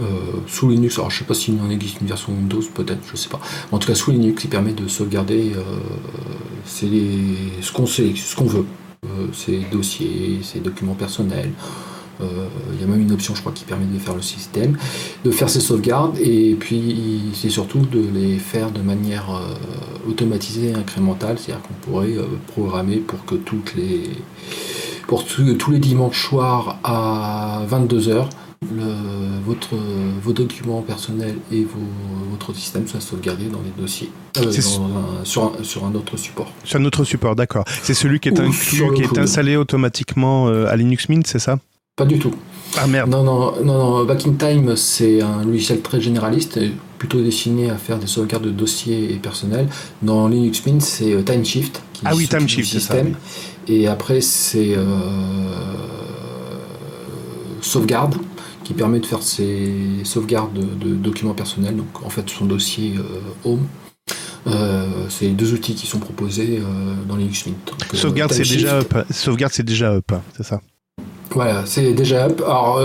euh, sous Linux. Alors, je sais pas s'il en existe une version Windows, peut-être, je sais pas. En tout cas, sous Linux, il permet de sauvegarder euh, ce qu'on sait, ce qu'on veut. Euh, ses dossiers, ses documents personnels. Euh, Il y a même une option, je crois, qui permet de faire le système, de faire ses sauvegardes, et puis c'est surtout de les faire de manière euh, automatisée et incrémentale, c'est-à-dire qu'on pourrait euh, programmer pour que toutes les, pour tous les dimanches soirs à 22h, votre, vos documents personnels et vos- votre système soient sauvegardés dans les dossiers, euh, dans un- sur, un, sur un autre support. Sur support, d'accord. C'est celui qui est sur qui installé automatiquement euh, à Linux Mint, c'est ça? Pas du tout. Ah merde. Non, non, non, non, Back in Time, c'est un logiciel très généraliste, plutôt destiné à faire des sauvegardes de dossiers et personnels. Dans Linux Mint, c'est euh, TimeShift qui Ah oui, TimeShift, c'est ça. Et après, c'est euh, sauvegarde qui permet de faire ses sauvegardes de, de documents personnels. Donc, en fait, son dossier euh, Home. Euh, c'est deux outils qui sont proposés euh, dans Linux Mint. Donc, euh, Sauvegarde, c'est déjà up. Sauvegarde, c'est déjà up, hein, c'est ça Voilà, c'est déjà up. Alors,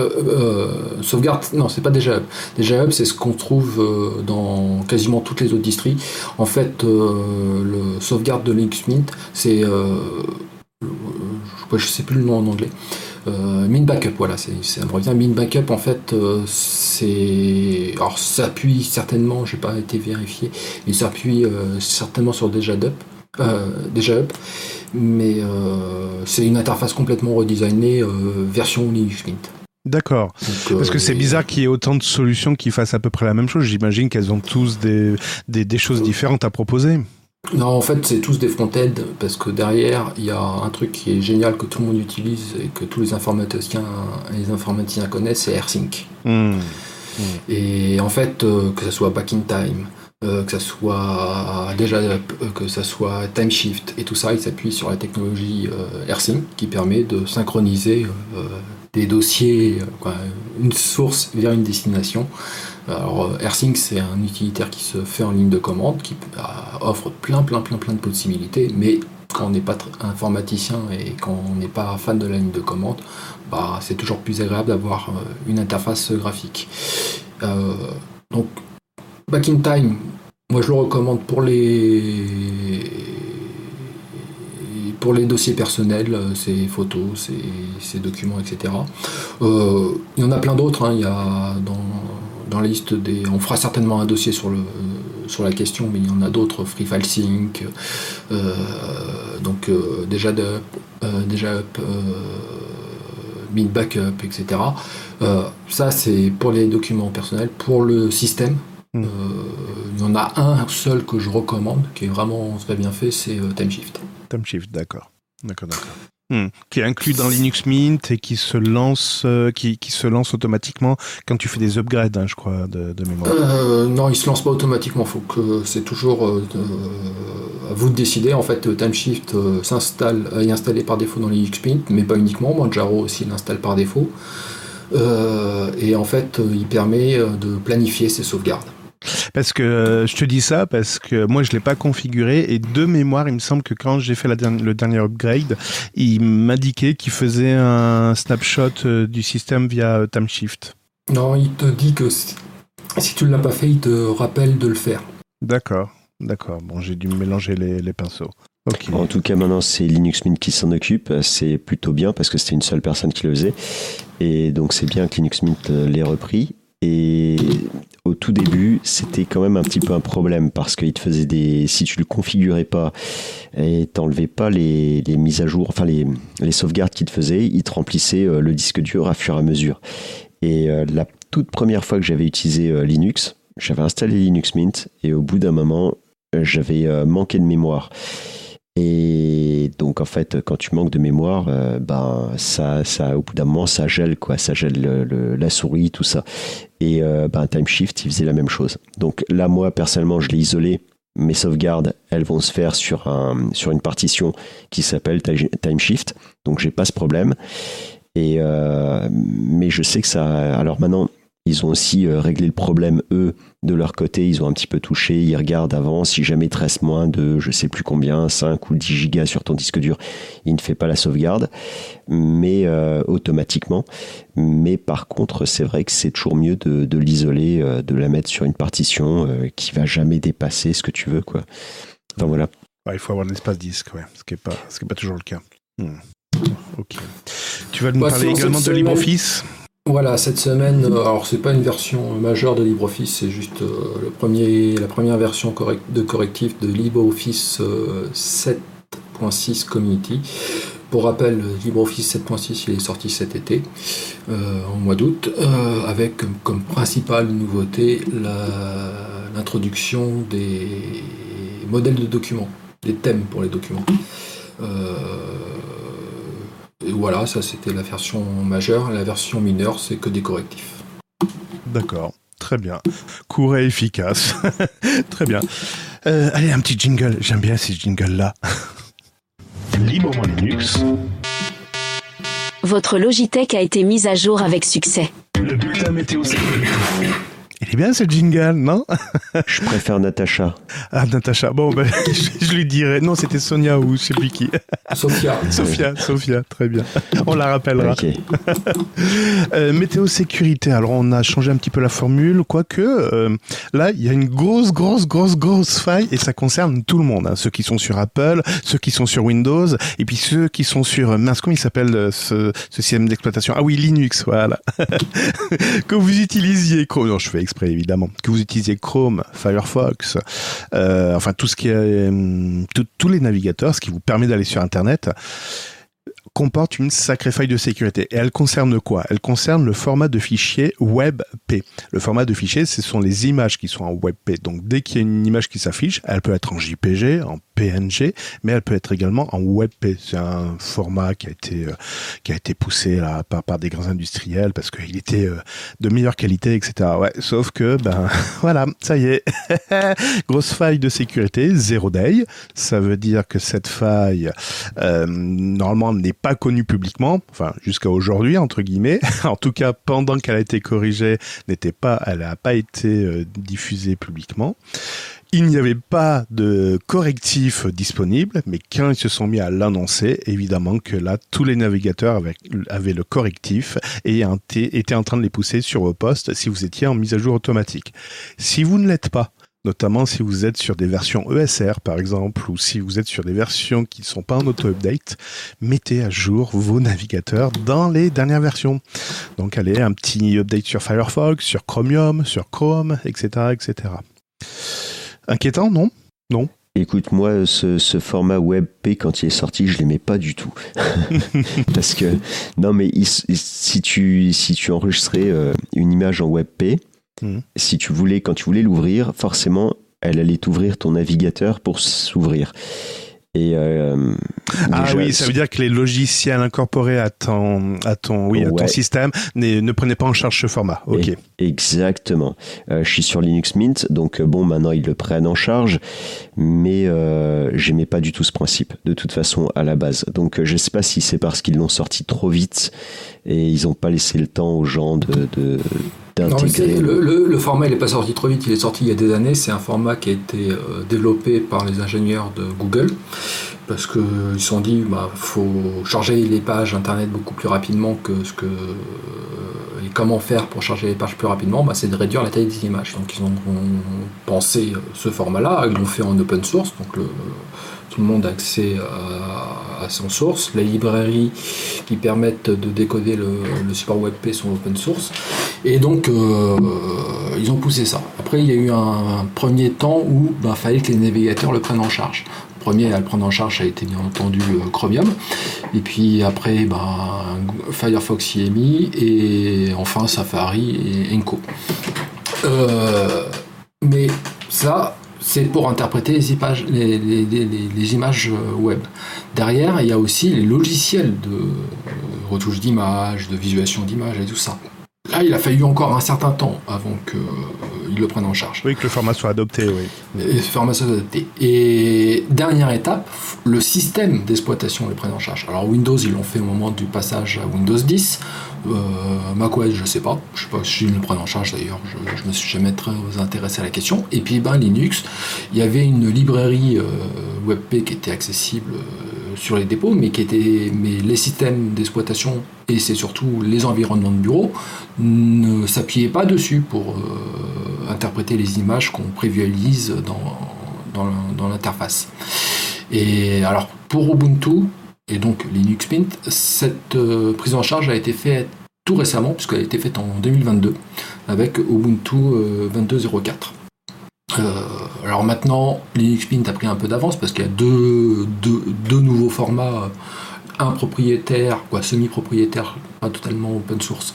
sauvegarde, non, c'est pas déjà up. Déjà up, c'est ce qu'on trouve dans quasiment toutes les autres distries. En fait, le sauvegarde de Linux Mint, c'est. je sais plus le nom en anglais. Mint Backup, voilà, ça me revient. Mint Backup, en fait, c'est. Alors, ça appuie certainement, j'ai pas été vérifié, mais ça appuie certainement sur déjà up. déjà up mais euh, c'est une interface complètement redesignée, euh, version Linux Mint. D'accord. Parce que c'est euh, bizarre qu'il y ait autant de solutions qui fassent à peu près la même chose. J'imagine qu'elles ont tous des, des, choses différentes à proposer. Non, en fait, c'est tous des front-end parce que derrière, il y a un truc qui est génial que tout le monde utilise et que tous les informaticiens, les informaticiens connaissent, c'est AirSync. Hmm. Et en fait, que ce soit Back in Time, euh, que ça soit déjà euh, que ça soit TimeShift et tout ça, il s'appuie sur la technologie euh, AirSync qui permet de synchroniser des dossiers, une source vers une destination. Alors AirSync c'est un utilitaire qui se fait en ligne de commande, qui offre plein plein plein plein de possibilités, mais quand on n'est pas informaticien et quand on n'est pas fan de la ligne de commande, bah, c'est toujours plus agréable d'avoir une interface graphique. donc Back in Time, moi je le recommande pour les pour les dossiers personnels, ses photos, ses, documents, etc. Euh, il y en a plein d'autres. Hein. Il y a dans, la liste des. On fera certainement un dossier sur le sur la question, mais il y en a d'autres. Free File euh, donc euh, déjà de déjà up, Backup, etc. ça c'est pour les documents personnels. Pour le système, Euh, il y en a un seul que je recommande, qui est vraiment très bien fait, c'est euh, TimeShift. TimeShift, d'accord. D'accord, d'accord. Hmm. Qui est inclus dans Linux Mint et qui se lance, euh, qui, qui, se lance automatiquement quand tu fais des upgrades, hein, je crois, de, mémoire. non, il se lance pas automatiquement. Faut que c'est toujours à vous de décider. En fait, TimeShift s'installe, est installé par défaut dans Linux Mint, mais pas uniquement. Manjaro aussi l'installe par défaut. et en fait, il permet de planifier ses sauvegardes. Parce que euh, je te dis ça parce que moi je l'ai pas configuré et de mémoire il me semble que quand j'ai fait la le dernier upgrade, il m'indiquait qu'il faisait un snapshot euh, du système via euh, TimeShift. Non, il te dit que si, tu ne l'as pas fait, il te rappelle de le faire. D'accord, d'accord. Bon, j'ai dû mélanger les, pinceaux. En tout cas, maintenant, c'est Linux Mint qui s'en occupe. C'est plutôt bien parce que c'était une seule personne qui le faisait. Et donc, c'est bien que Linux Mint l'ait repris. Et tout début, c'était quand même un petit peu un problème parce qu'il te faisait des. Si tu le configurais pas et t'enlevais pas les, les, mises à jour, enfin les, les sauvegardes qu'il te faisait, il te remplissait euh, le disque dur à fur et à mesure. Et euh, la toute première fois que j'avais utilisé euh, Linux, j'avais installé Linux Mint et au bout d'un moment, j'avais manqué de mémoire. Et donc en fait, quand tu manques de mémoire, euh, ben ça, au bout d'un moment, ça gèle quoi, ça gèle la souris, tout ça. Et euh, ben TimeShift, il faisait la même chose. Donc là, moi personnellement, je l'ai isolé. Mes sauvegardes, elles vont se faire sur un, sur une partition qui s'appelle TimeShift. Donc j'ai pas ce problème. Euh, mais je sais que ça. Alors maintenant, ils ont aussi euh, réglé le problème, eux, de leur côté. Ils ont un petit peu touché. Ils regardent avant. Si jamais il te reste moins de, je sais plus combien, 5 ou 10 gigas sur ton disque dur, il ne fait pas la sauvegarde, mais euh, automatiquement. Mais par contre, c'est vrai que c'est toujours mieux de, l'isoler, euh, de la mettre sur une partition qui va jamais dépasser ce que tu veux, quoi. Enfin voilà. il faut avoir de l'espace disque, ouais, ce qui n'est pas, ce qui est pas toujours le cas. Hmm. Ok. Tu vas nous parler également de LibreOffice? Voilà, cette semaine, euh, alors c'est pas une version majeure de LibreOffice, c'est juste euh, la première version de correctif de LibreOffice 7.6 euh, Community. Pour rappel, LibreOffice 7.6 il est sorti cet été, en mois d'août, avec comme, principale nouveauté l'introduction des modèles de documents, des thèmes pour les documents voilà, ça c'était la version majeure. La version mineure, c'est que des correctifs. D'accord. Très bien. Court et efficace. Très bien. Euh, allez, un petit jingle. J'aime bien ces jingles-là. Librement Linux. Votre Logitech a été mise à jour avec succès. Le bulletin météo Il est bien ce jingle, non? Je préfère Natacha. Ah, Natacha. Bon, ben, je, je lui dirai. Non, c'était Sonia ou je sais plus qui. Sophia. Sophia, Sophia, très bien. On la rappellera. Ok. Euh, météo sécurité. Alors, on a changé un petit peu la formule, quoique euh, là, il y a une grosse, grosse, grosse, grosse faille et ça concerne tout le monde. hein. Ceux qui sont sur Apple, ceux qui sont sur Windows et puis ceux qui sont sur euh, mince, comment il s'appelle ce, ce système d'exploitation? Ah oui, Linux, voilà. que vous utilisiez non, je fais exprès évidemment, que vous utilisiez Chrome, Firefox, euh, enfin tout ce qui est tout- tous les navigateurs, ce qui vous permet d'aller sur Internet comporte une sacrée faille de sécurité. Et elle concerne quoi? Elle concerne le format de fichier WebP. Le format de fichier, ce sont les images qui sont en WebP. Donc dès qu'il y a une image qui s'affiche, elle peut être en JPG, en PNG, mais elle peut être également en WebP. C'est un format qui a été euh, qui a été poussé là par, par des grands industriels parce qu'il était euh, de meilleure qualité, etc. Ouais, sauf que ben voilà, ça y est, grosse faille de sécurité, zero day. Ça veut dire que cette faille euh, normalement n'est pas connue publiquement, enfin jusqu'à aujourd'hui entre guillemets. en tout cas, pendant qu'elle a été corrigée, n'était pas, elle n'a pas été euh, diffusée publiquement. Il n'y avait pas de correctif disponible, mais quand ils se sont mis à l'annoncer, évidemment que là, tous les navigateurs avaient, avaient le correctif et étaient en train de les pousser sur vos postes si vous étiez en mise à jour automatique. Si vous ne l'êtes pas, notamment si vous êtes sur des versions ESR par exemple, ou si vous êtes sur des versions qui ne sont pas en auto-update, mettez à jour vos navigateurs dans les dernières versions. Donc allez, un petit update sur Firefox, sur Chromium, sur Chrome, etc. etc. Inquiétant, non? Non Écoute, moi, ce, format WebP, quand il est sorti, je l'aimais pas du tout. Parce que, non, mais si, tu, si tu enregistrais euh, une image en WebP, Mhm. si tu voulais, quand tu voulais l'ouvrir, forcément, elle allait t'ouvrir ton navigateur pour s'ouvrir. Et euh, Ah déjà, oui, ça veut dire que les logiciels incorporés à ton, à ton, oui, à ton système ne prenaient pas en charge ce format. Ok. Et- Exactement. Euh, je suis sur Linux Mint, donc euh, bon, maintenant ils le prennent en charge, mais euh, j'aimais pas du tout ce principe, de toute façon, à la base. Donc je sais pas si c'est parce qu'ils l'ont sorti trop vite et ils ont pas laissé le temps aux gens de, de- Non, le, le- le format il n'est pas sorti trop vite, il est sorti il y a des années. C'est un format qui a été euh, développé par les ingénieurs de Google parce qu'ils se sont dit bah faut charger les pages internet beaucoup plus rapidement que ce que et comment faire pour charger les pages plus rapidement bah, c'est de réduire la taille des images. Donc ils ont, ont pensé euh, ce format-là, ils l'ont fait en open source, donc le- tout le monde a accès à, son source. Les librairies qui permettent de décoder le, support WebP sont open source. Et donc, euh, ils ont poussé ça. Après, il y a eu un, premier temps où il fallait que les navigateurs le prennent en charge. Le premier à le prendre en charge ça a été bien entendu euh, Chromium. Et puis après, ben, Firefox y. Et enfin, Safari et Enco. Euh, mais ça, c'est pour interpréter les images, les, les- les- les- les images euh, web. Derrière, il y a aussi les logiciels de euh, retouche d'images, de visualisation d'images et tout ça. Là, il a fallu encore un certain temps avant qu'ils le prennent en charge. Oui, que le format soit adopté, oui. Et formation adaptée. Et dernière étape, le système d'exploitation le prenne en charge. Alors Windows, ils l'ont fait au moment du passage à Windows 10. Euh, macOS, je sais pas. Je sais pas s'ils le prennent en charge d'ailleurs. Je, je me suis jamais très intéressé à la question. Et puis ben Linux, il y avait une librairie euh, WebP qui était accessible euh, sur les dépôts, mais les systèmes d'exploitation et c'est surtout les environnements de bureau ne s'appuyaient pas dessus pour interpréter les images qu'on prévisualise dans l'interface. Et alors pour Ubuntu et donc Linux Mint, cette euh, prise en charge a été faite tout récemment, puisqu'elle a été faite en 2022 avec Ubuntu euh, 22.04. Euh, alors maintenant, Linux Mint a pris un peu d'avance parce qu'il y a deux, nouveaux formats, euh, un propriétaire, quoi, semi-propriétaire, pas totalement open source,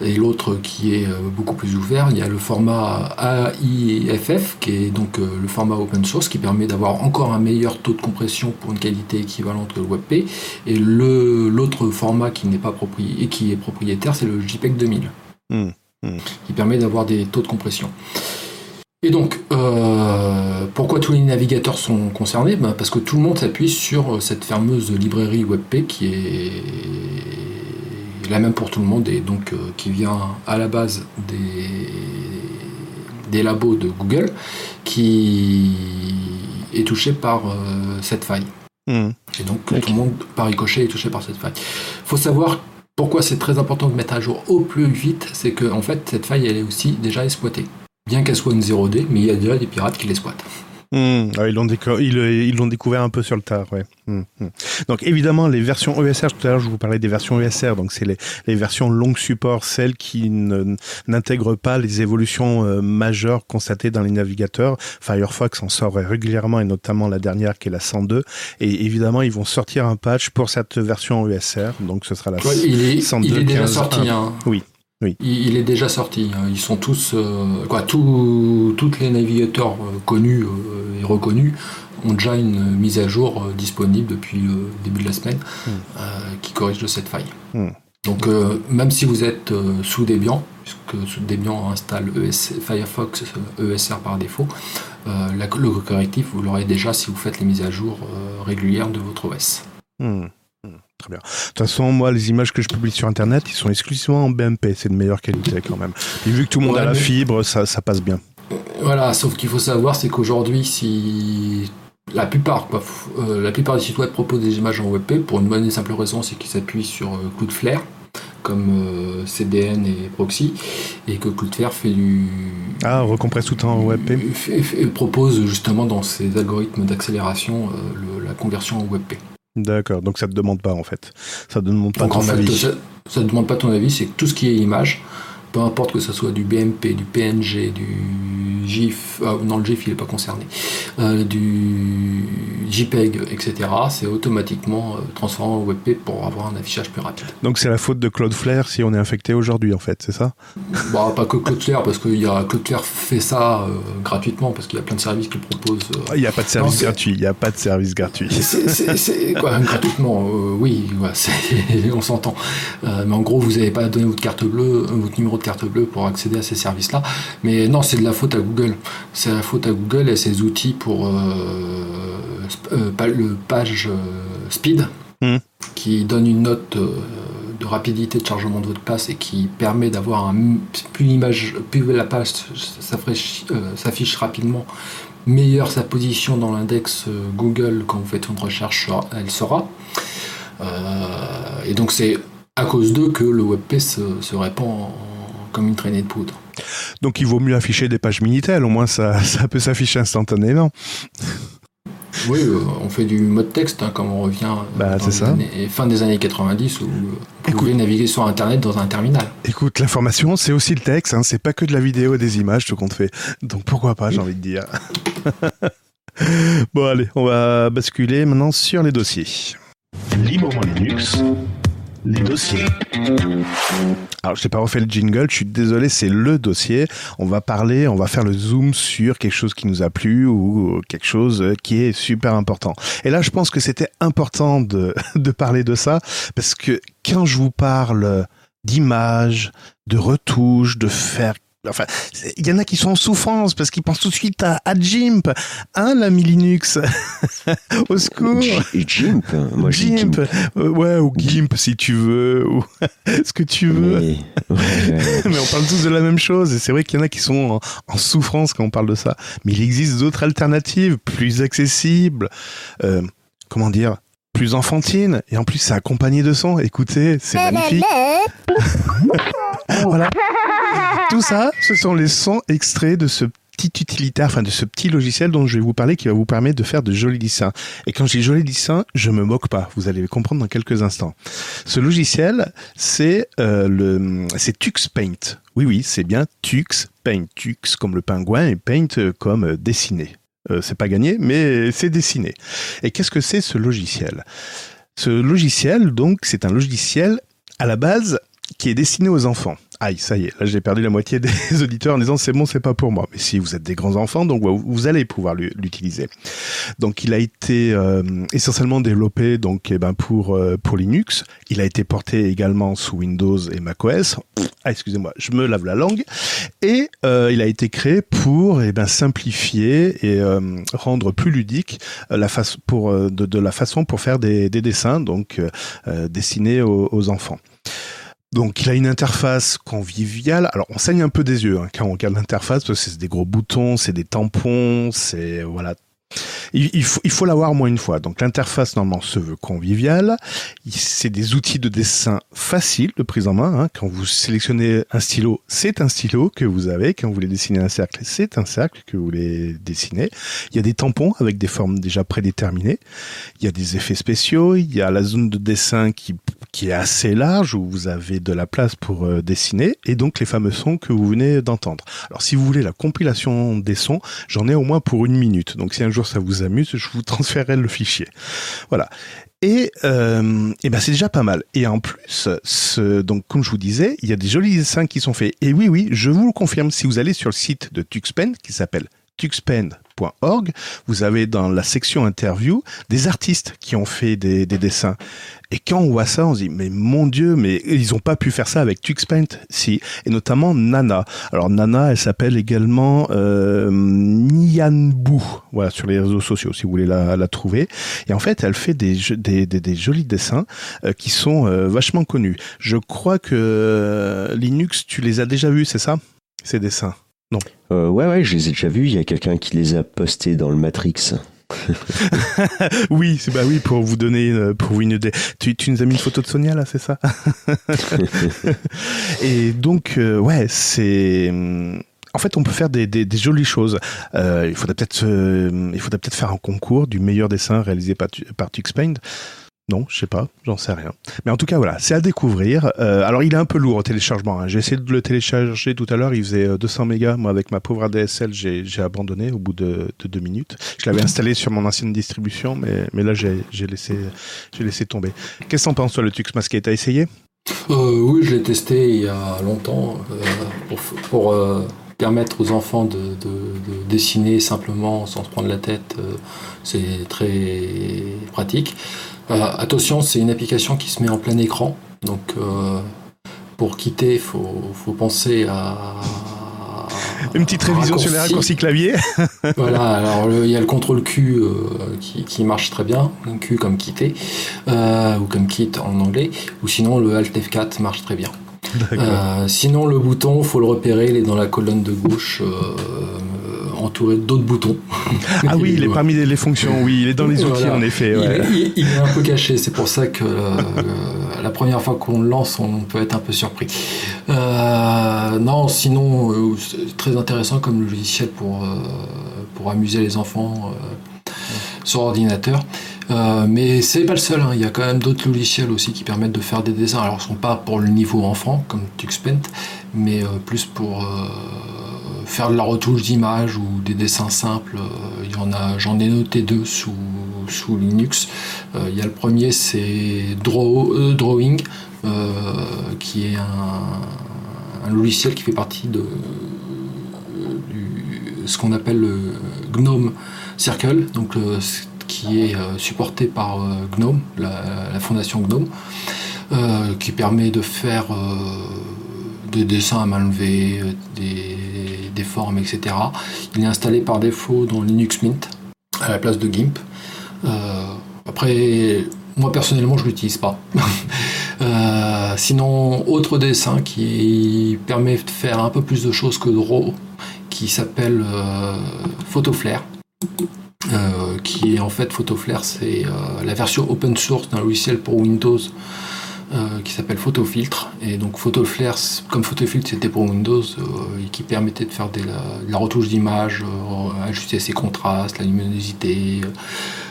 et l'autre qui est euh, beaucoup plus ouvert. Il y a le format AIFF, qui est donc euh, le format open source, qui permet d'avoir encore un meilleur taux de compression pour une qualité équivalente que le WebP. Et le- l'autre format qui n'est pas propriétaire, et qui est propriétaire, c'est le JPEG 2000, Hmm, hmm. qui permet d'avoir des taux de compression. Et donc, euh, pourquoi tous les navigateurs sont concernés? Ben, Parce que tout le monde s'appuie sur cette fameuse librairie WebP qui est la même pour tout le monde et donc euh, qui vient à la base des, des labos de Google qui est touché par cette faille. Hmm. Et donc tout le monde par ricochet est touché par cette faille. Il faut savoir pourquoi c'est très important de mettre à jour au plus vite, c'est que en fait cette faille elle est aussi déjà exploitée. Bien qu'elle soit une 0D, mais il y a déjà des pirates qui l'exploitent. Hmm. Ah, ils l'ont déco- découvert un peu sur le tard, ouais. Hmm, hmm. Donc évidemment les versions ESR, tout à l'heure je vous parlais des versions ESR, donc c'est les, les versions longue support, celles qui n'intègrent pas les évolutions euh, majeures constatées dans les navigateurs. Firefox en sort régulièrement et notamment la dernière qui est la 102. Et évidemment ils vont sortir un patch pour cette version ESR, donc ce sera la Ouais, il, est, 102, il est déjà 15, sorti. 1. hein. Oui, oui. Il, il est déjà sorti. hein. Ils sont tous, euh, quoi, tous, toutes les navigateurs euh, connus euh, et reconnus ont déjà une mise à jour disponible depuis le début de la semaine Hmm. qui corrige de cette faille. Hmm. Donc euh, même si vous êtes euh, sous Debian, puisque sous Debian installe ES Firefox ESR par défaut, euh, la- le correctif vous l'aurez déjà si vous faites les mises à jour régulières de votre OS. Hmm, Très bien. De toute façon, moi, les images que je publie sur Internet, ils sont exclusivement en BMP. C'est de meilleure qualité quand même. Et vu que tout le monde Ouais, a la fibre, ça, ça passe bien. Voilà, sauf qu'il faut savoir, c'est qu'aujourd'hui, si la plupart, quoi, euh, la plupart des sites web proposent des images en WebP pour une bonne et simple raison, c'est qu'ils s'appuient sur euh, Cloudflare comme euh, CDN et Proxy, et que Cloudflare fait du Ah, recompresse tout en WebP. fait- fait- propose justement dans ses algorithmes d'accélération la conversion en WebP. D'accord. Donc ça te demande pas en fait. Ça te demande pas Donc en fait, avis. ça ne demande pas ton avis, c'est tout ce qui est image, peu importe que ce soit du BMP, du PNG, du GIF, ah, non le GIF il n'est pas concerné, euh, du JPEG, etc., c'est automatiquement euh, transformé en WebP pour avoir un affichage plus rapide. Donc c'est la faute de Cloudflare si on est infecté aujourd'hui en fait, c'est ça? Bon, pas que Cloudflare, parce que y a, Cloudflare fait ça euh, gratuitement, parce qu'il y a plein de services qui proposent. euh, Il n'y a pas de service Non, gratuit. Il n'y a pas de service gratuit. C'est- quoi, gratuitement, euh, oui, ouais, on s'entend. Euh, mais en gros, vous n'avez pas donné votre carte bleue, euh, votre numéro de carte bleue pour accéder à ces services-là. Mais non, c'est de la faute à Google. C'est la faute à Google et ses outils pour euh, euh, le page euh, speed, Mhm. qui donne une note de rapidité de chargement de votre passe et qui permet d'avoir un plus l'image, plus la page s'affiche rapidement meilleure sa position dans l'index Google quand vous faites une recherche, elle sera. Euh, et donc c'est à cause d'eux que le WebP se, se répand en- comme une traînée de poudre. Donc il vaut mieux afficher des pages Minitel. Au moins ça, ça peut s'afficher instantanément. Oui, euh, on fait du mode texte hein, comme on revient euh, Bah, dans ça. années- fin des années 90 où euh, vous Écoute. pouvez naviguer sur Internet dans un terminal. Écoute, l'information, c'est aussi le texte. Hein. C'est pas que de la vidéo et des images, tout compte fait. Donc pourquoi pas, j'ai envie de dire. bon allez, on va basculer maintenant sur les dossiers. Librement Linux, les dossiers. Alors, je n'ai pas refait le jingle, je suis désolé, c'est le dossier. On va parler, on va faire le zoom sur quelque chose qui nous a plu ou quelque chose qui est super important. Et là, je pense que c'était important de, de parler de ça parce que quand je vous parle d'images, de retouches, de faire Enfin, il y en a qui sont en souffrance parce qu'ils pensent tout de suite à, à Gimp, hein, l'ami Linux? Au secours. G- Gimp Moi. Gimp. Euh, ouais, ou Gimp si tu veux, ou ce que tu veux. Mais, ouais, ouais. Mais on parle tous de la même chose, et c'est vrai qu'il y en a qui sont en, en souffrance quand on parle de ça. Mais il existe d'autres alternatives, plus accessibles, euh, comment dire, plus enfantines, et en plus c'est accompagné de son. Écoutez, c'est magnifique. voilà. Tout ça, ce sont les sons extraits de ce petit utilitaire, enfin de ce petit logiciel dont je vais vous parler qui va vous permettre de faire de jolis dessins. Et quand je dis jolis dessins, je me moque pas. Vous allez le comprendre dans quelques instants. Ce logiciel, c'est euh, le, c'est Tux Paint. Oui, oui, c'est bien Tux Paint. Tux comme le pingouin et Paint comme euh, dessiner. Euh, c'est pas gagné, mais c'est dessiné. Et qu'est-ce que c'est ce logiciel? Ce logiciel, donc, c'est un logiciel à la base qui est destiné aux enfants. Aïe, ça y est, là j'ai perdu la moitié des auditeurs en disant c'est bon, c'est pas pour moi. Mais si vous êtes des grands enfants, donc vous allez pouvoir l'u- l'utiliser. Donc il a été euh, essentiellement développé donc eh ben pour euh, pour Linux. Il a été porté également sous Windows et macOS. Ah excusez-moi, je me lave la langue. Et euh, il a été créé pour eh ben simplifier et euh, rendre plus ludique euh, la face pour euh, de, de la façon pour faire des, des dessins donc destinés aux, aux enfants. Donc il a une interface conviviale. Alors on saigne un peu des yeux hein, quand on regarde l'interface parce que c'est des gros boutons, c'est des tampons, c'est voilà il, faut, il faut l'avoir au moins une fois. Donc l'interface normalement se veut conviviale. C'est des outils de dessin faciles de prise en main. Hein. Quand vous sélectionnez un stylo, c'est un stylo que vous avez. Quand vous voulez dessiner un cercle, c'est un cercle que vous voulez dessiner. Il y a des tampons avec des formes déjà prédéterminées. Il y a des effets spéciaux. Il y a la zone de dessin qui, qui est assez large où vous avez de la place pour euh, dessiner et donc les fameux sons que vous venez d'entendre. Alors si vous voulez la compilation des sons, j'en ai au moins pour une minute. Donc si un jour ça vous amuse, je vous transférerai le fichier. Voilà. Et, euh, ben c'est déjà pas mal. Et en plus, ce, donc comme je vous disais, il y a des jolis dessins qui sont faits. Et oui, oui, je vous le confirme, si vous allez sur le site de Tuxpen, qui s'appelle vous avez dans la section interview des artistes qui ont fait des, des, dessins. Et quand on voit ça, on se dit, mais mon Dieu, mais ils ont pas pu faire ça avec Tuxpaint, si. Et notamment Nana. Alors Nana, elle s'appelle également euh, Nianbu, voilà, sur les réseaux sociaux, si vous voulez la, trouver. Et en fait, elle fait des jolis dessins euh, qui sont euh, vachement connus. Je crois que euh, Linux, tu les as déjà vus, c'est ça? Ces dessins Non. Euh, ouais, ouais, je les ai déjà vus. Il y a quelqu'un qui les a postés dans le Matrix. oui, c'est bah oui pour vous donner euh, pour une idée. Tu, tu nous as mis une photo de Sonia là, c'est ça? Et donc euh, ouais, c'est en fait, on peut faire des, des, des jolies choses. Euh, il faudrait peut-être, euh, il faudrait peut-être faire un concours du meilleur dessin réalisé par, par Tuxpaint. Non, je sais pas, j'en sais rien. Mais en tout cas, voilà, c'est à découvrir. Euh, alors, il est un peu lourd au téléchargement. Hein. J'ai essayé de le télécharger tout à l'heure, il faisait euh, 200 mégas. Moi, avec ma pauvre ADSL, j'ai abandonné au bout de, de deux minutes. Je l'avais installé sur mon ancienne distribution, mais, là, j'ai laissé, tomber. Qu'est-ce que t'en penses, toi, le Tux Masqué T'as essayé? Euh, oui, je l'ai testé il y a longtemps euh, pour, euh, permettre aux enfants de, de- de dessiner simplement sans se prendre la tête. euh, c'est très pratique. Euh, attention, c'est une application qui se met en plein écran, donc euh, pour quitter, il faut, faut penser à Une petite révision sur les raccourcis clavier voilà, alors il y a le contrôle Q euh, qui, qui marche très bien, Q comme quitter, euh, ou comme kit en anglais, ou sinon le Alt F4 marche très bien. Euh, sinon le bouton, faut le repérer, il est dans la colonne de gauche, euh, entouré d'autres boutons. Ah oui, il est parmi les, les fonctions, oui, il est dans les outils, Voilà. en effet. Il, est, il- il est un peu caché, c'est pour ça que euh, la première fois qu'on le lance, on peut être un peu surpris. Euh, non, sinon, euh, c'est très intéressant comme logiciel pour, euh, pour amuser les enfants sur ordinateur. Euh, mais c'est pas le seul, hein. il y a quand même d'autres logiciels aussi qui permettent de faire des dessins. Alors, ils sont pas pour le niveau enfant, comme Tuxpaint, mais euh, plus pour euh, faire de la retouche d'image ou des dessins simples. Il y en a, j'en ai noté deux sous, sous Linux. Il y a le premier, c'est Draw, Drawing, qui est un, logiciel qui fait partie de ce qu'on appelle le GNOME Circle, donc qui est euh, supporté par euh, GNOME, la, fondation GNOME, euh, qui permet de faire des dessins à main levée, des, formes, etc. Il est installé par défaut dans Linux Mint à la place de GIMP. Après, moi personnellement, je l'utilise pas. Sinon, autre dessin qui permet de faire un peu plus de choses que Draw, qui s'appelle euh, PhotoFlare. Euh, qui est en fait PhotoFlare, c'est euh, la version open source d'un logiciel pour Windows euh, qui s'appelle PhotoFiltre. Et donc PhotoFlare, comme PhotoFiltre c'était pour Windows, euh, qui permettait de faire des- la, de la retouche d'image, euh, ajuster ses contrastes, la luminosité,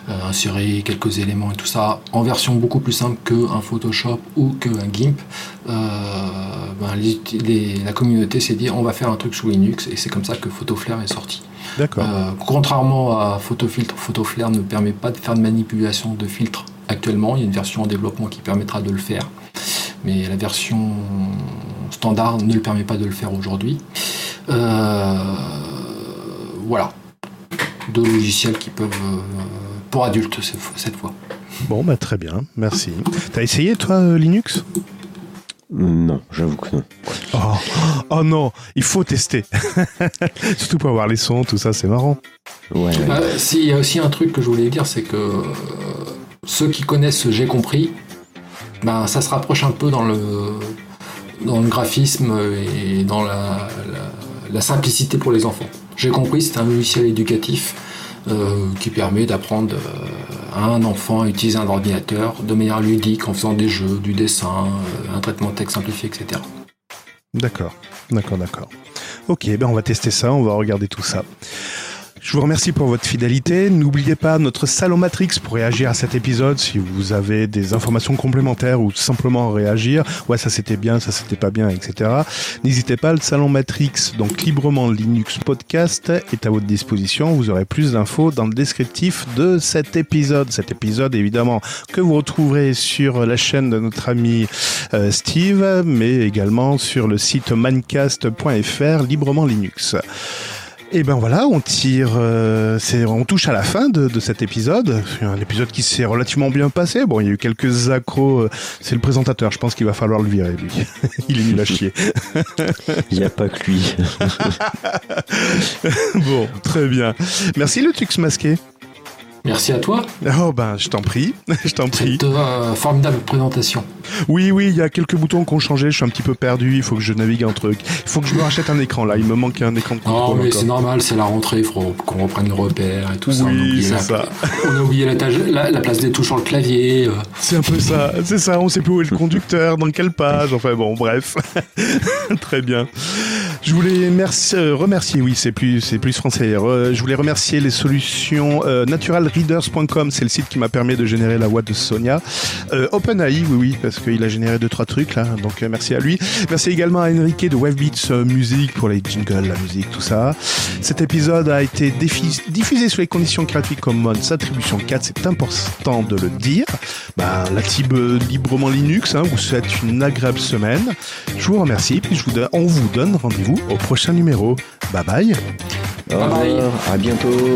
euh, insérer quelques éléments et tout ça en version beaucoup plus simple qu'un Photoshop ou qu'un GIMP. Ben, les- les- la communauté s'est dit on va faire un truc sous Linux et c'est comme ça que PhotoFlare est sorti. D'accord. Contrairement à PhotoFiltre, PhotoFlare ne permet pas de faire de manipulation de filtre actuellement. Il y a une version en développement qui permettra de le faire, mais la version standard ne le permet pas de le faire aujourd'hui. Euh, voilà, deux logiciels qui peuvent euh, pour adultes cette fois-. Bon, bah très bien, merci. T'as essayé, toi, euh, Linux? Non, j'avoue que non. oh. oh non, il faut tester. Surtout pour avoir les sons, tout ça, c'est marrant. Ouais, ouais. Euh, si, il y a aussi un truc que je voulais dire, c'est que euh, ceux qui connaissent J'ai compris, ben, ça se rapproche un peu dans le, dans le graphisme et dans la, simplicité pour les enfants. J'ai compris, c'est un logiciel éducatif euh, qui permet d'apprendre euh, à un enfant à utiliser un ordinateur de manière ludique en faisant des jeux, du dessin, euh, un traitement de texte simplifié, etc. D'accord, d'accord, d'accord. Ok, ben on va tester ça, on va regarder tout ça. Je vous remercie pour votre fidélité. N'oubliez pas notre salon Matrix pour réagir à cet épisode si vous avez des informations complémentaires ou simplement réagir. Ouais, ça c'était bien, ça c'était pas bien, etc. N'hésitez pas, le salon Matrix, donc librement Linux podcast, est à votre disposition. Vous aurez plus d'infos dans le descriptif de cet épisode. Cet épisode, évidemment, que vous retrouverez sur la chaîne de notre ami euh, Steve, mais également sur le site mancast.fr librement Linux. Et ben voilà, on tire, euh, c'est, on touche à la fin de, de cet épisode. C'est un épisode qui s'est relativement bien passé. Bon, il y a eu quelques accros. euh, C'est le présentateur, je pense qu'il va falloir le virer lui. il est nul à chier. Il n'y a pas que lui. bon, très bien. Merci le Tux masqué. Merci à toi, Oh ben, je t'en prie, je t'en prie. cette euh, formidable présentation. Oui, oui, il y a quelques boutons qui ont changé. Je suis un petit peu perdu. Il faut que je navigue entre. Il faut que je me rachète un écran là. Il me manque un écran de Non, contrôle. mais encore. c'est normal, c'est la rentrée, il faut qu'on reprenne le repère et tout ça. Oui, c'est la, ça. on a oublié la, tâche- la- la place des touches sur le clavier. euh. C'est un peu ça, c'est ça, on sait plus où est le conducteur, dans quelle page, enfin bon, bref. Très bien. Je voulais merci- euh, remercier, oui, c'est plus, c'est plus français. Euh, je voulais remercier les solutions euh, naturalreaders.com, c'est le site qui m'a permis de générer la voix de Sonia. Euh, OpenAI, oui, oui, parce qu'il a généré deux, trois trucs là, donc euh, merci à lui. Merci également à Enrique de Webbeats euh, Music pour les jingles, la musique, tout ça. Cet épisode a été diffusé sous les conditions Creative Commons attribution 4, c'est important de le dire. Ben, la team euh, librement Linux, hein, vous souhaite une agréable semaine. Je vous remercie, puis je vous donne, on vous donne rendez-vous au prochain numéro. Bye bye. Au revoir, à bientôt.